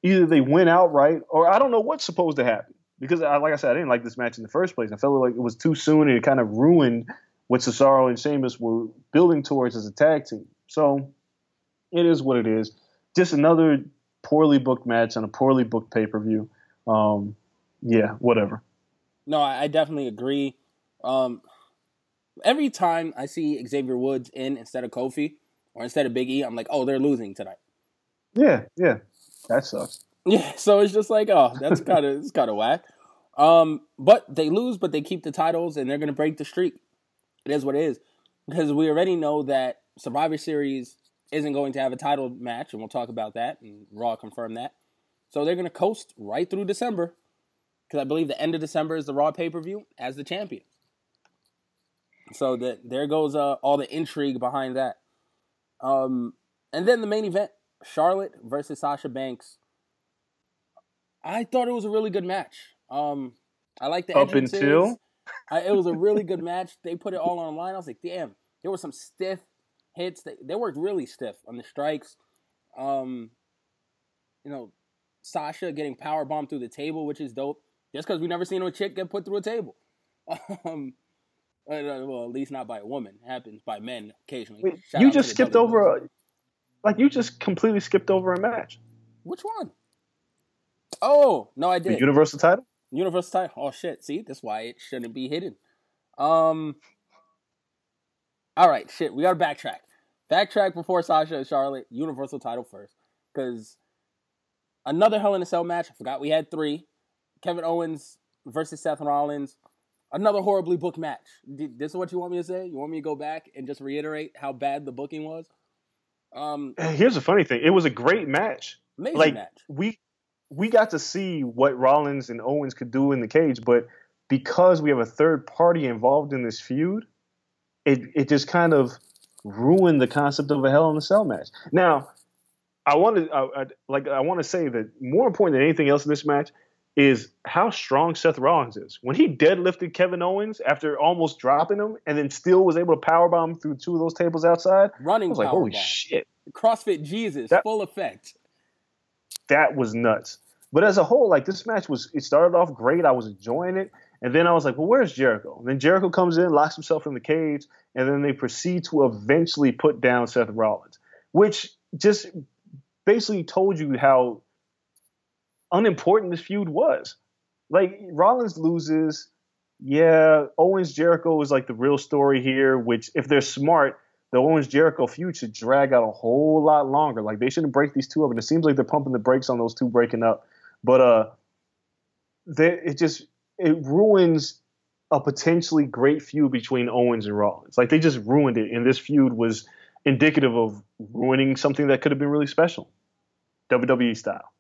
S6: either they win outright or I don't know what's supposed to happen. Because, I, like I said, I didn't like this match in the first place. I felt like it was too soon and it kind of ruined what Cesaro and Sheamus were building towards as a tag team. So it is what it is. Just another poorly booked match on a poorly booked pay per view. Um, yeah, whatever.
S5: No, I, definitely agree. Um, every time I see Xavier Woods in instead of Kofi or instead of Big E, I'm like, oh, they're losing tonight.
S6: Yeah, yeah, that sucks.
S5: Yeah, (laughs) so it's just like, oh, that's (laughs) kind of it's kind of whack. Um, but they lose, but they keep the titles, and they're gonna break the streak. It is what it is, because we already know that Survivor Series isn't going to have a title match, and we'll talk about that. And Raw confirmed that. So they're gonna coast right through December, because I believe the end of December is the Raw pay per view as the champion. So that there goes uh, all the intrigue behind that. Um, and then the main event, Charlotte versus Sasha Banks. I thought it was a really good match. Um, I like the
S6: Up
S5: entrances.
S6: until?
S5: I, it was a really good match. They put it all online. I was like, damn, there were some stiff hits. They, they worked really stiff on the strikes. Um, you know, Sasha getting power bombed through the table, which is dope. Just because we never seen a chick get put through a table. (laughs) Um, well, at least not by a woman. It happens by men occasionally.
S6: Wait, you just skipped over, a, like you just completely skipped over a match.
S5: Which one? Oh no, I
S6: The
S5: did.
S6: Universal title.
S5: Universal title. Oh shit! See, that's why it shouldn't be hidden. Um. All right, shit. We got to backtrack. Backtrack before Sasha and Charlotte. Universal title first, because another Hell in a Cell match. I forgot we had three. Kevin Owens versus Seth Rollins. Another horribly booked match. This is what you want me to say? You want me to go back and just reiterate how bad the booking was? Um,
S6: Here's the funny thing: it was a great match.
S5: amazing
S6: like
S5: match.
S6: we we got to see what Rollins and Owens could do in the cage, but because we have a third party involved in this feud, it it just kind of ruined the concept of a Hell in a Cell match. Now, I want to I, I, like I want to say that more important than anything else in this match is how strong Seth Rollins is. When he deadlifted Kevin Owens after almost dropping him, and then still was able to powerbomb through two of those tables outside, I
S5: Running
S6: was like, "Holy
S5: powerbomb.
S6: shit!"
S5: CrossFit Jesus,
S6: That-
S5: full effect.
S6: that was nuts. But as a whole, like this match was, it started off great. I was enjoying it, and then I was like, "Well, where's Jericho?" And then Jericho comes in, locks himself in the cage, and then they proceed to eventually put down Seth Rollins, which just basically told you how unimportant this feud was. Like Rollins loses, yeah. Owens Jericho is like the real story here. Which, if they're smart, the Owens Jericho feud should drag out a whole lot longer. Like they shouldn't break these two up, and it seems like they're pumping the brakes on those two breaking up. But uh, they, it just it ruins a potentially great feud between Owens and Rollins. Like they just ruined it, and this feud was indicative of ruining something that could have been really special, WWE style.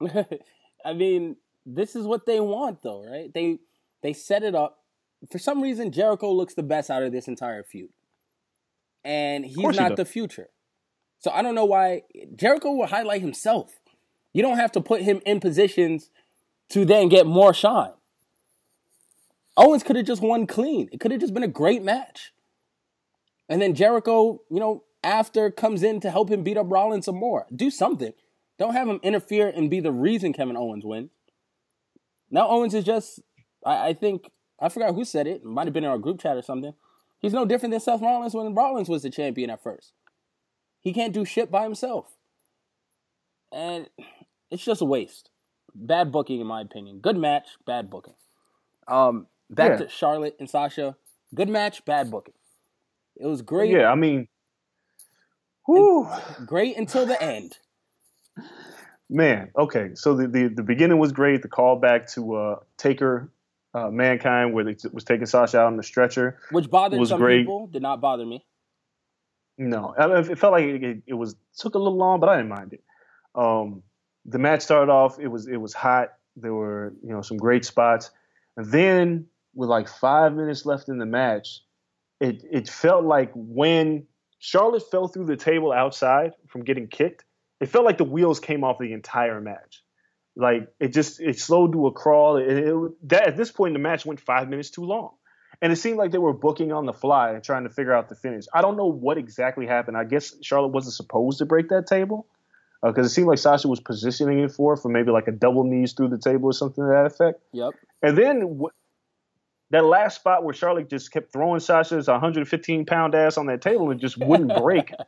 S6: (laughs)
S5: I mean, this is what they want, though, right? They they set it up. For some reason, Jericho looks the best out of this entire feud, and he's
S6: he
S5: not the future. So I don't know why Jericho will highlight himself. You don't have to put him in positions to then get more shine. Owens could have just won clean. It could have just been a great match. And then Jericho, you know, after comes in to help him beat up Rollins some more. Do something. Don't have him interfere and be the reason Kevin Owens wins. Now Owens is just, I, I think, I forgot who said it. It might have been in our group chat or something. He's no different than Seth Rollins when Rollins was the champion at first. He can't do shit by himself. And it's just a waste. Bad booking, in my opinion. Good match, bad booking. Um, back
S6: Yeah.
S5: to Charlotte and Sasha. Good match, bad booking. It was great.
S6: Yeah, I mean, whew.
S5: Great until the end.
S6: Man, okay. So the, the, the beginning was great. The callback to uh, Taker, uh, Mankind, where they was taking Sasha out on the stretcher.
S5: Which bothered some
S6: great.
S5: people, did not bother me.
S6: No, I mean, it felt like it, it, it was took a little long, but I didn't mind it. Um, the match started off. It was it was hot. There were you know some great spots, and then with like five minutes left in the match, it it felt like when Charlotte fell through the table outside from getting kicked, it felt like the wheels came off the entire match. Like it just it slowed to a crawl. It, it, that at this point the match went five minutes too long, and it seemed like they were booking on the fly and trying to figure out the finish. I don't know what exactly happened. I guess Charlotte wasn't supposed to break that table uh, because it seemed like Sasha was positioning it for for maybe like a double knees through the table or something to that effect.
S5: Yep.
S6: And then wh- that last spot where Charlotte just kept throwing Sasha's 115 pound ass on that table and just wouldn't break. (laughs)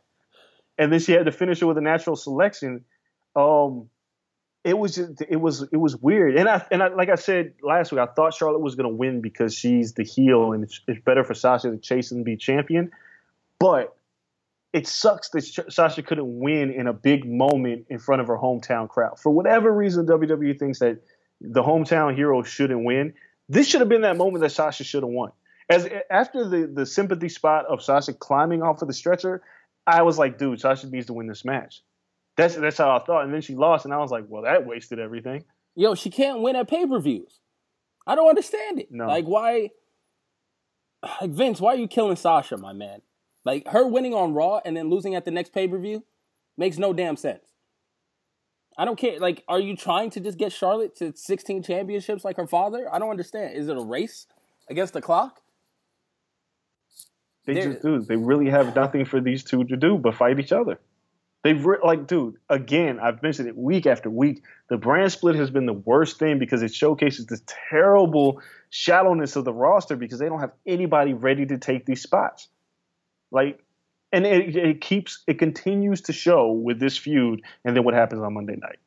S6: and then she had to finish it with a natural selection. Um, it was just, it was it was weird. And I and I, like I said last week, I thought Charlotte was going to win because she's the heel and it's, it's better for Sasha to chase and be champion. But it sucks that Sh- Sasha couldn't win in a big moment in front of her hometown crowd. For whatever reason, WWE thinks that the hometown hero shouldn't win. This should have been that moment that Sasha should have won. As after the the sympathy spot of Sasha climbing off of the stretcher, I was like, dude, Sasha needs to win this match. That's that's how I thought. And then she lost, and I was like, well, that wasted everything.
S5: Yo, she can't win at pay per views. I don't understand it.
S6: No.
S5: Like why? Like Vince, why are you killing Sasha, my man? Like her winning on Raw and then losing at the next pay per view makes no damn sense. I don't care. Like, are you trying to just get Charlotte to 16 championships like her father? I don't understand. Is it a race against the clock?
S6: They
S5: They're-
S6: just do. They really have nothing for these two to do but fight each other. They've re- like, dude. Again, I've mentioned it week after week. The brand split has been the worst thing because it showcases this terrible shallowness of the roster because they don't have anybody ready to take these spots. Like, and it, it keeps it continues to show with this feud, and then what happens on Monday night.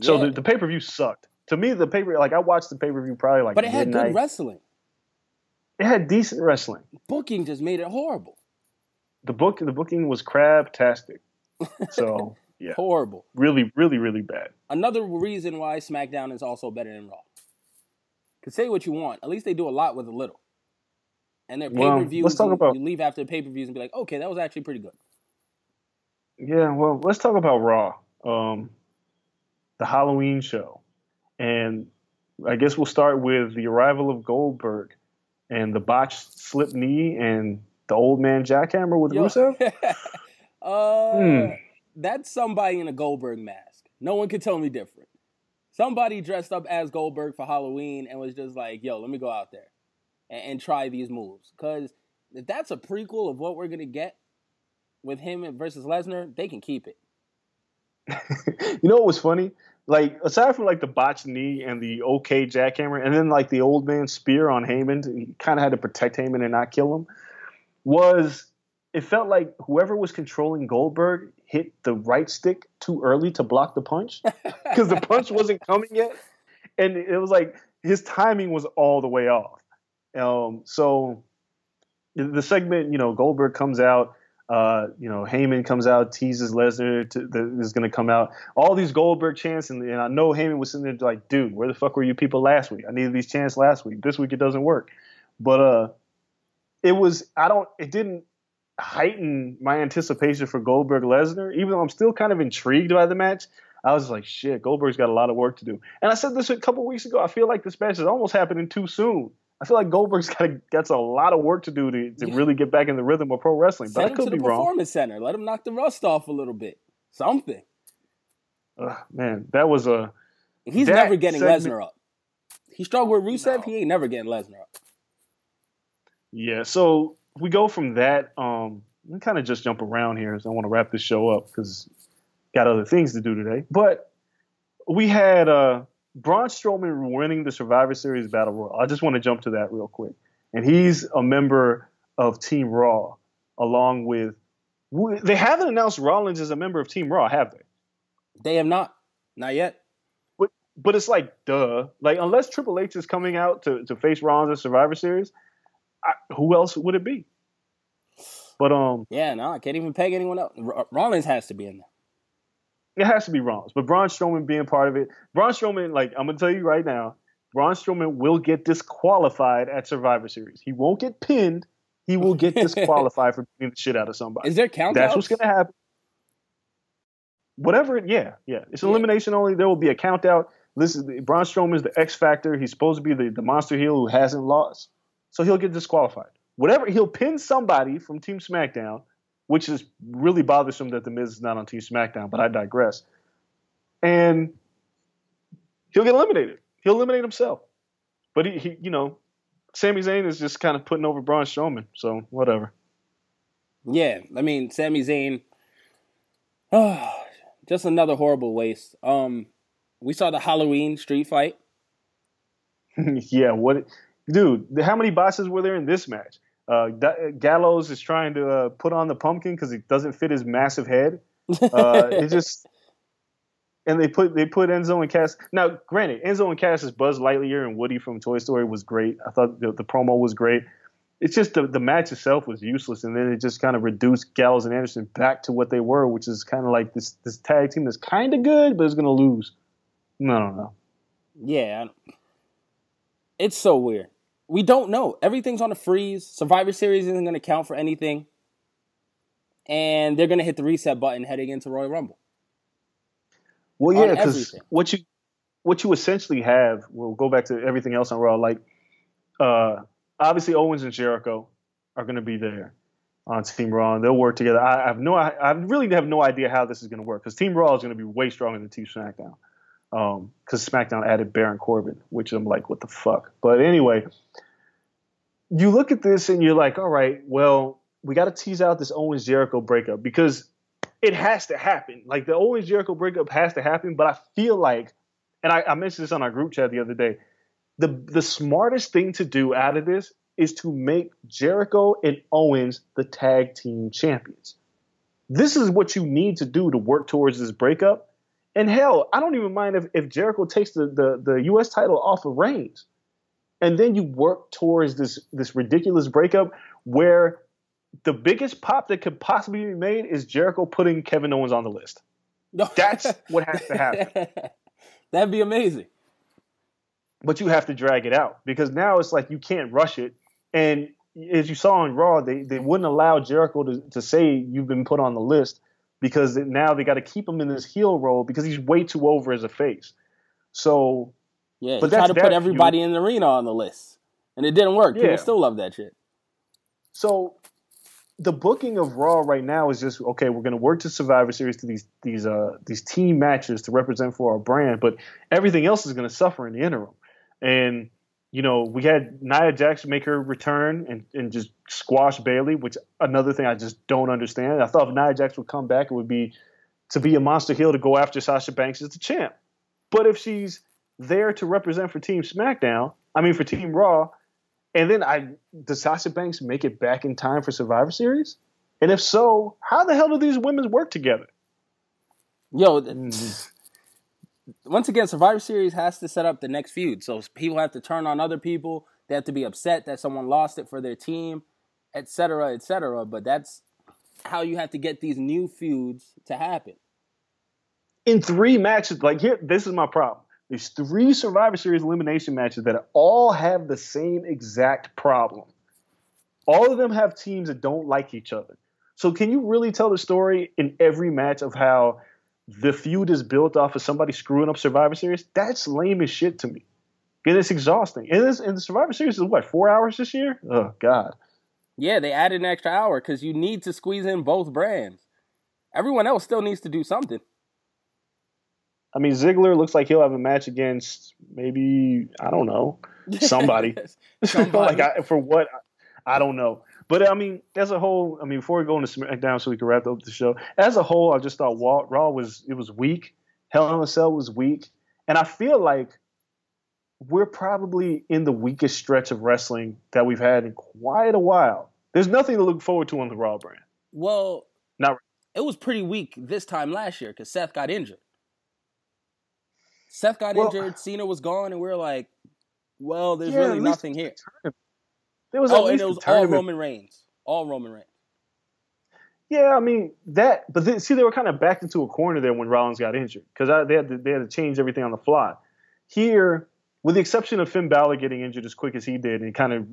S6: So
S5: Yeah.
S6: the, the pay per view sucked. To me, the pay per like I watched the pay per view probably like
S5: But it had good wrestling.
S6: It had decent wrestling.
S5: Booking just made it horrible.
S6: the book the booking was crab-tastic. (laughs) So yeah,
S5: Horrible.
S6: really, really, really bad.
S5: Another reason why SmackDown is also better than Raw. Cause say what you want, at least they do a lot with a little. And their pay per views,
S6: let's talk
S5: you,
S6: about-
S5: you leave after the pay per views and be like, okay, that was actually pretty good.
S6: Yeah, well, let's talk about Raw, um, the Halloween show, and I guess we'll start with the arrival of Goldberg and the botched slip knee and the old man jackhammer with
S5: Yo.
S6: Rusev. (laughs)
S5: uh,
S6: Hmm.
S5: That's somebody in a Goldberg mask. No one could tell me different. Somebody dressed up as Goldberg for Halloween and was just like, yo, let me go out there and, and try these moves. Because if that's a prequel of what we're going to get with him versus Lesnar, they can keep it. (laughs)
S6: you know what was funny? Like aside from like the botched knee and the okay jackhammer, and then like the old man spear on Heyman, he kind of had to protect Heyman and not kill him. Was it felt like whoever was controlling Goldberg hit the right stick too early to block the punch (laughs) because the punch wasn't coming yet, and it was like his timing was all the way off. Um, so the- the segment, you know, Goldberg comes out. Uh, you know, Heyman comes out, teases Lesnar to, that is going to come out. All these Goldberg chants, and, and I know Heyman was sitting there like, dude, where the fuck were you people last week? I needed these chants last week. This week it doesn't work. But uh, it was, I don't, it didn't heighten my anticipation for Goldberg Lesnar, even though I'm still kind of intrigued by the match. I was like, shit, Goldberg's got a lot of work to do. And I said this a couple weeks ago. I feel like this match is almost happening too soon. I feel like Goldberg's (laughs) got got a lot of work to do to, to
S5: Yeah.
S6: really get back in the rhythm of pro wrestling. But
S5: Send
S6: I
S5: him to
S6: could
S5: the
S6: be wrong.
S5: performance center. Let him knock the rust off a little bit. Something.
S6: Ugh, man, that was a
S5: He's never getting
S6: segment-
S5: Lesnar up. He struggled with Rusev. He ain't never getting Lesnar up.
S6: yeah. So we go from that. Um, we kind of just jump around here, as I want to wrap this show up because got other things to do today. But we had uh, Braun Strowman winning the Survivor Series Battle Royal. I just want to jump to that real quick, and he's a member of Team Raw, along with. They haven't announced Rollins as a member of Team Raw, have they?
S5: They have not. Not yet.
S6: But but it's like duh. Like unless Triple H is coming out to, to face Rollins at Survivor Series, I, who else would it be? But um,
S5: Yeah, no, I can't even peg anyone else. R- Rollins has to be in there.
S6: It has to be Rollins. But Braun Strowman being part of it, Braun Strowman, like I'm gonna tell you right now, Braun Strowman will get disqualified at Survivor Series. He won't get pinned. He will get disqualified (laughs) for beating the shit out of somebody.
S5: Is there count?
S6: That's what's gonna happen. Whatever, it- yeah, yeah. It's
S5: Yeah.
S6: elimination only. There will be a count out. This is Braun Strowman is the X factor. He's supposed to be the, the monster heel who hasn't lost, so he'll get disqualified. Whatever, he'll pin somebody from Team SmackDown, which is really bothersome that the Miz is not on Team SmackDown. But I digress. And he'll get eliminated. He'll eliminate himself. But he, he you know, Sami Zayn is just kind of putting over Braun Strowman. So whatever.
S5: Yeah, I mean, Sami Zayn. (sighs) just another horrible waste. Um, we saw the Halloween street fight. (laughs)
S6: yeah, what, dude? How many bosses were there in this match? Uh, Gallows is trying to uh, put on the pumpkin because it doesn't fit his massive head. Uh, it just, (laughs) and they put they put Enzo and Cass. Now, granted, Enzo and Cass is Buzz Lightyear and Woody from Toy Story was great. I thought the, the promo was great. It's just the, the match itself was useless, and then it just kind of reduced Gallows and Anderson back to what they were, which is kind of like this this tag team that's kind of good, but is going to lose. No, no, no.
S5: Yeah, it's so weird. We don't know. Everything's on a freeze. Survivor Series isn't going to count for anything, and they're going to hit the reset button heading into Royal Rumble.
S6: Well, yeah, because what you what you essentially have. We'll go back to everything else on Raw. Like, uh, obviously Owens and Jericho are going to be there on Team Raw, and they'll work together. I, I have no, I, I, really have no idea how this is going to work because Team Raw is going to be way stronger than Team SmackDown. Because um, SmackDown added Baron Corbin, which I'm like, what the fuck? But anyway, you look at this and you're like, all right, well, we got to tease out this Owens Jericho breakup because it has to happen. Like the Owens Jericho breakup has to happen, but I feel like, and I, I mentioned this on our group chat the other day, the the smartest thing to do out of this is to make Jericho and Owens the tag team champions. This is what you need to do to work towards this breakup. And hell, I don't even mind if, if Jericho takes the, the, the US title off of Reigns. And then you work towards this this ridiculous breakup where the biggest pop that could possibly be made is Jericho putting Kevin Owens on the list. That's (laughs) what has to happen.
S5: That'd be amazing.
S6: But you have to drag it out because now it's like you can't rush it and as you saw on Raw, they, they wouldn't allow Jericho to, to say you've been put on the list because now they got to keep him in this heel role because he's way too over as a face. So,
S5: yeah, but try to put everybody feud. in the arena on the list, and it didn't work. People yeah. still love that shit.
S6: So, the booking of Raw right now is just okay. We're going to work to Survivor Series to these these uh these team matches to represent for our brand, but everything else is going to suffer in the interim. And you know, we had Nia Jax make her return and, and just squash Bayley, which another thing I just don't understand. I thought if Nia Jax would come back, it would be to be a monster heel to go after Sasha Banks as the champ. But if she's there to represent for Team SmackDown, I mean for Team Raw, and then I does Sasha Banks make it back in time for Survivor Series? And if so, how the hell do these women work together?
S5: Yo, mm once again, Survivor Series has to set up the next feud. So people have to turn on other people. They have to be upset that someone lost it for their team, etc., etc. But that's how you have to get these new feuds to happen.
S6: In three matches, like here, this is my problem. There's three Survivor Series elimination matches that all have the same exact problem. All of them have teams that don't like each other. So can you really tell the story in every match of how the feud is built off of somebody screwing up Survivor Series, that's lame as shit to me. And it's exhausting. And, this, and the Survivor Series is what, four hours this year? Oh, God.
S5: Yeah, they added an extra hour because you need to squeeze in both brands. Everyone else still needs to do something.
S6: I mean, Ziggler looks like he'll have a match against maybe, I don't know, somebody. (laughs) somebody. (laughs) like, I, for what? I don't know. But I mean, as a whole, I mean, before we go into SmackDown, so we can wrap up the show. As a whole, I just thought Raw was it was weak. Hell in a Cell was weak, and I feel like we're probably in the weakest stretch of wrestling that we've had in quite a while. There's nothing to look forward to on the Raw brand.
S5: Well,
S6: not
S5: it was pretty weak this time last year because Seth got injured. Seth got well, injured, Cena was gone, and we are like, well, there's yeah, really nothing here.
S6: There was
S5: oh, and it was all Roman Reigns, all Roman Reigns.
S6: Yeah, I mean that, but then, see, they were kind of backed into a corner there when Rollins got injured because they had to, they had to change everything on the fly. Here, with the exception of Finn Balor getting injured as quick as he did, and kind of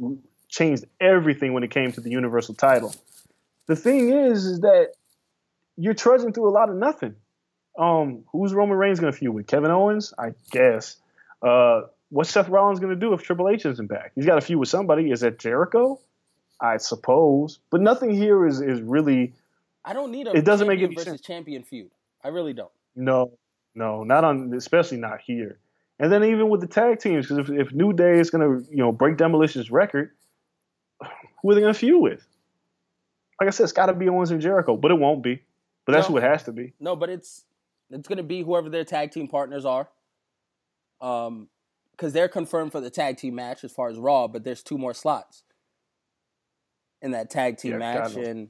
S6: changed everything when it came to the Universal title. The thing is, is that you're trudging through a lot of nothing. Um, who's Roman Reigns going to feud with? Kevin Owens, I guess. Uh, what's Seth Rollins going to do if Triple H isn't back? He's got a feud with somebody. Is that Jericho? I suppose, but nothing here is is really.
S5: I don't need a it doesn't make any versus sense. champion feud. I really don't.
S6: No, no, not on, especially not here. And then even with the tag teams, because if, if New Day is going to you know break Demolition's record, who are they going to feud with? Like I said, it's got to be Owens and Jericho, but it won't be. But that's no, who it has to be.
S5: No, but it's it's going to be whoever their tag team partners are. Um, because they're confirmed for the tag team match as far as Raw, but there's two more slots in that tag team yeah, match, and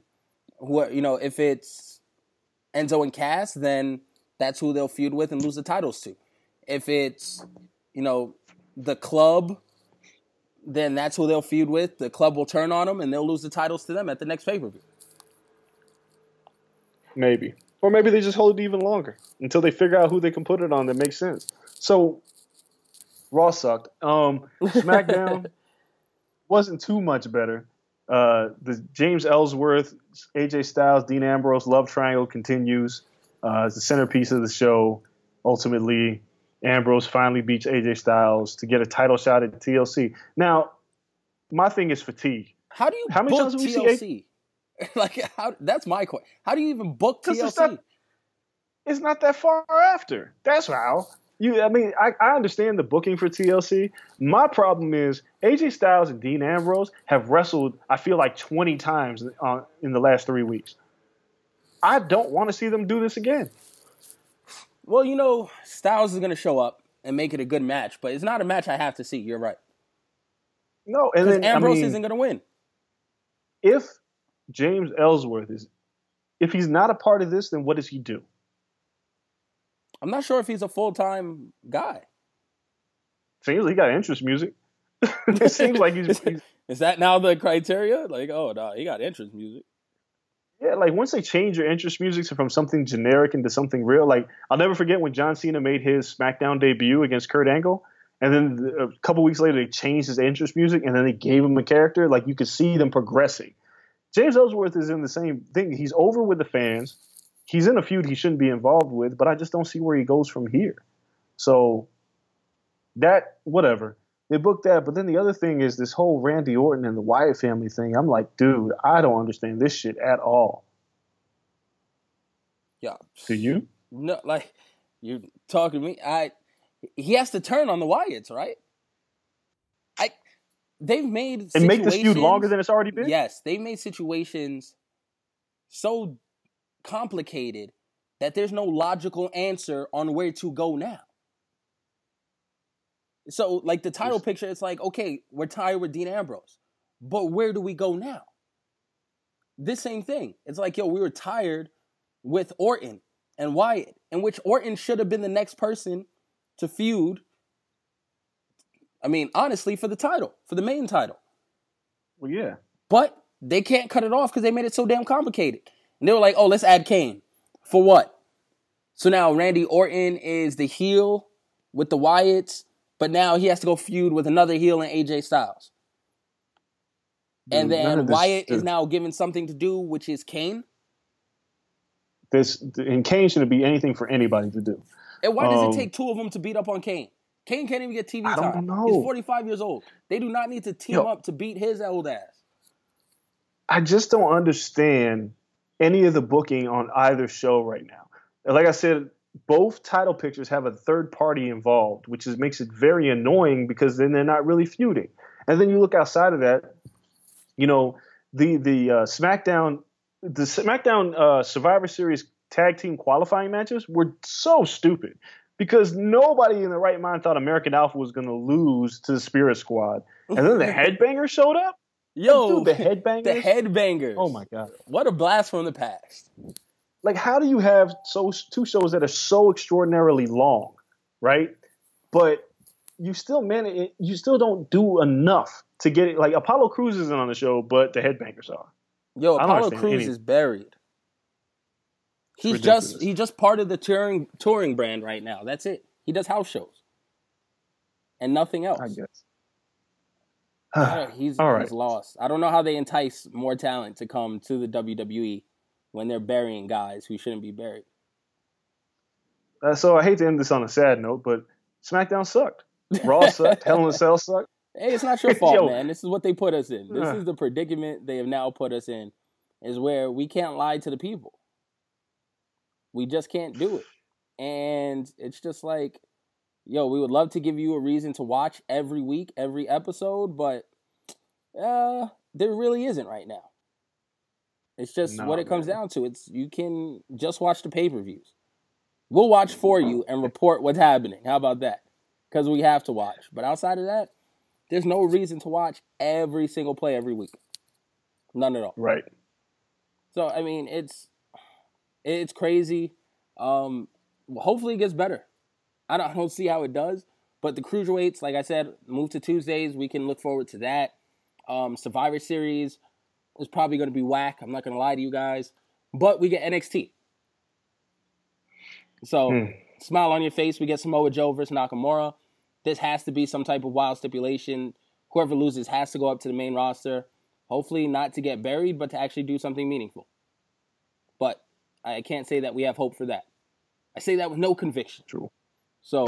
S5: what you know, if it's Enzo and Cass, then that's who they'll feud with and lose the titles to. If it's you know the club, then that's who they'll feud with. The club will turn on them, and they'll lose the titles to them at the next pay per view.
S6: Maybe, or maybe they just hold it even longer until they figure out who they can put it on that makes sense. So Raw sucked. Um, SmackDown (laughs) wasn't too much better. Uh, the James Ellsworth, AJ Styles, Dean Ambrose love triangle continues. Uh, it's the centerpiece of the show. Ultimately, Ambrose finally beats AJ Styles to get a title shot at TLC. Now, my thing is fatigue.
S5: How do you
S6: How many
S5: book
S6: times have we seen
S5: TLC? (laughs) like, how? That's my question. How do you even book TLC?
S6: it's not- It's not that far after. That's how. You, I mean, I, I understand the booking for TLC. My problem is AJ Styles and Dean Ambrose have wrestled. I feel like twenty times uh, in the last three weeks. I don't want to see them do this again.
S5: Well, you know, Styles is going to show up and make it a good match, but it's not a match I have to see. You're right.
S6: No, and then I
S5: Ambrose
S6: mean,
S5: isn't going to win.
S6: if James Ellsworth is, if he's not a part of this, then what does he do?
S5: I'm not sure if he's a full time guy.
S6: Seems like he got interest music. (laughs) it seems like he's, he's
S5: Is that now the criteria? Like, oh no, he got interest music.
S6: Yeah, like once they change your interest music from something generic into something real, like I'll never forget when John Cena made his SmackDown debut against Kurt Angle, and then a couple weeks later they changed his interest music, and then they gave him a character. Like you could see them progressing. James Ellsworth is in the same thing. He's over with the fans. He's in a feud he shouldn't be involved with, but I just don't see where he goes from here. So that whatever they booked that, but then the other thing is this whole Randy Orton and the Wyatt family thing. I'm like, dude, I don't understand this shit at all.
S5: Yeah.
S6: Do you?
S5: No, like you're talking to me. I he has to turn on the Wyatts, right? I they've made
S6: And make this feud longer than it's already been?
S5: Yes, they've made situations so complicated that there's no logical answer on where to go now. So, like the title picture, it's like, okay, we're tired with Dean Ambrose, but where do we go now? This same thing. It's like, yo, we were tired with Orton and Wyatt, in which Orton should have been the next person to feud. I mean, honestly, for the title, for the main title.
S6: Well, yeah.
S5: But they can't cut it off because they made it so damn complicated. And they were like, oh, let's add Kane. For what? So now Randy Orton is the heel with the Wyatts, but now he has to go feud with another heel in AJ Styles. And
S6: Dude,
S5: then
S6: this-
S5: Wyatt is now given something to do, which is Kane.
S6: This and Kane shouldn't be anything for anybody to do.
S5: And why does
S6: Um,
S5: it take two of them to beat up on Kane? Kane can't even get TV
S6: I don't
S5: time.
S6: know.
S5: He's 45 years old. They do not need to team
S6: Yo.
S5: up to beat his old ass.
S6: I just don't understand any of the booking on either show right now. Like I said, both title pictures have a third party involved, which is makes it very annoying because then they're not really feuding. And then you look outside of that, you know, the the uh, SmackDown the SmackDown uh, Survivor Series tag team qualifying matches were so stupid because nobody in the right mind thought American Alpha was going to lose to the Spirit Squad, and then the (laughs) Headbanger showed up.
S5: Yo,
S6: Dude, the (laughs) Headbangers.
S5: The headbangers.
S6: Oh my god.
S5: What a blast from the past.
S6: like how do you have so two shows that are so extraordinarily long right but you still man you still don't do enough to get it like apollo crews isn't on the show but the headbangers are
S5: Yo, Apollo
S6: Crews
S5: is buried. He's
S6: ridiculous.
S5: just he's just part of the touring touring brand right now. That's it. He does house shows. And nothing else.
S6: i guess
S5: he's,
S6: All right.
S5: he's lost. I don't know how they entice more talent to come to the WWE when they're burying guys who shouldn't be buried.
S6: Uh, so i hate to end this on a sad note but smackdown sucked raw sucked hell in a cell sucked
S5: Hey, it's not your (laughs) fault,
S6: Yo.
S5: man. This is what they put us in. This
S6: Uh.
S5: is the predicament they have now put us in, is where we can't lie to the people. We just can't do it. And it's just like, yo, we would love to give you a reason to watch every week, every episode, but uh there really isn't right now. It's just what it comes
S6: man.
S5: down to. It's you can just watch the pay-per-views. We'll watch for you and report what's happening. How about that? Because we have to watch. But outside of that, there's no reason to watch every single play every week. None at all.
S6: right
S5: So I mean, it's it's crazy. Um, hopefully it gets better. I don't, I don't see how it does, but the cruiserweights, like I said, move to Tuesdays. We can look forward to that. Um, Survivor Series is probably going to be whack. I'm not going to lie to you guys, but we get NXT. So
S6: Hmm.
S5: smile on your face. We get Samoa Joe versus Nakamura. this has to be some type of wild stipulation. Whoever loses has to go up to the main roster. Hopefully, not to get buried, but to actually do something meaningful. But I can't say that we have hope for that. I say that with no conviction.
S6: True.
S5: So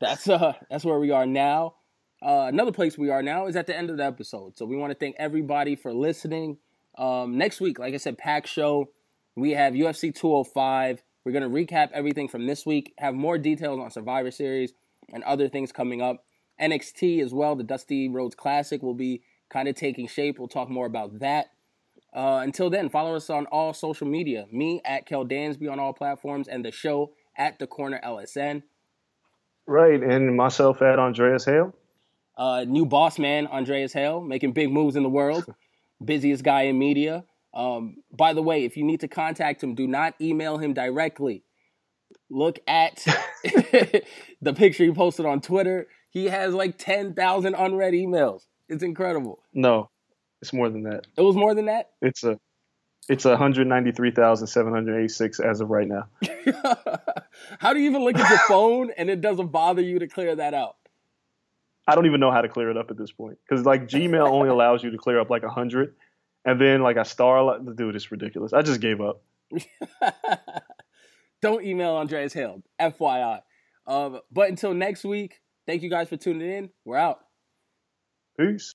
S5: that's uh that's where we are now. Uh, another place we are now is at the end of the episode. So we want to thank everybody for listening. Um, next week, like I said, pack show. We have UFC 205. We're to recap everything from this week, have more details on Survivor Series and other things coming up. NXT as well, the Dusty Rhodes Classic will be kind of taking shape. We'll talk more about that. Uh, until then, follow us on all social media. Me at Kel Dansby on all platforms, and the show at the Corner LSN.
S6: Right, and myself at Andreas Hale.
S5: Uh, new boss man, Andreas Hale, making big moves in the world. (laughs) Busiest guy in media. Um, by the way, if you need to contact him, do not email him directly. Look at (laughs) (laughs) the picture he posted on Twitter. He has like 10,000 unread emails. It's incredible.
S6: No, it's more than that.
S5: It was more than that?
S6: It's a it's 193,786 as of right now. (laughs)
S5: how do you even look at your (laughs) phone and it doesn't bother you to clear that out?
S6: I don't even know how to clear it up at this point because like Gmail only (laughs) allows you to clear up like 100 and then like I star dude it's ridiculous. I just gave up.
S5: don't email Andreas Hale, FYI. Um, but until next week, thank you guys for tuning in. We're out.
S6: Peace.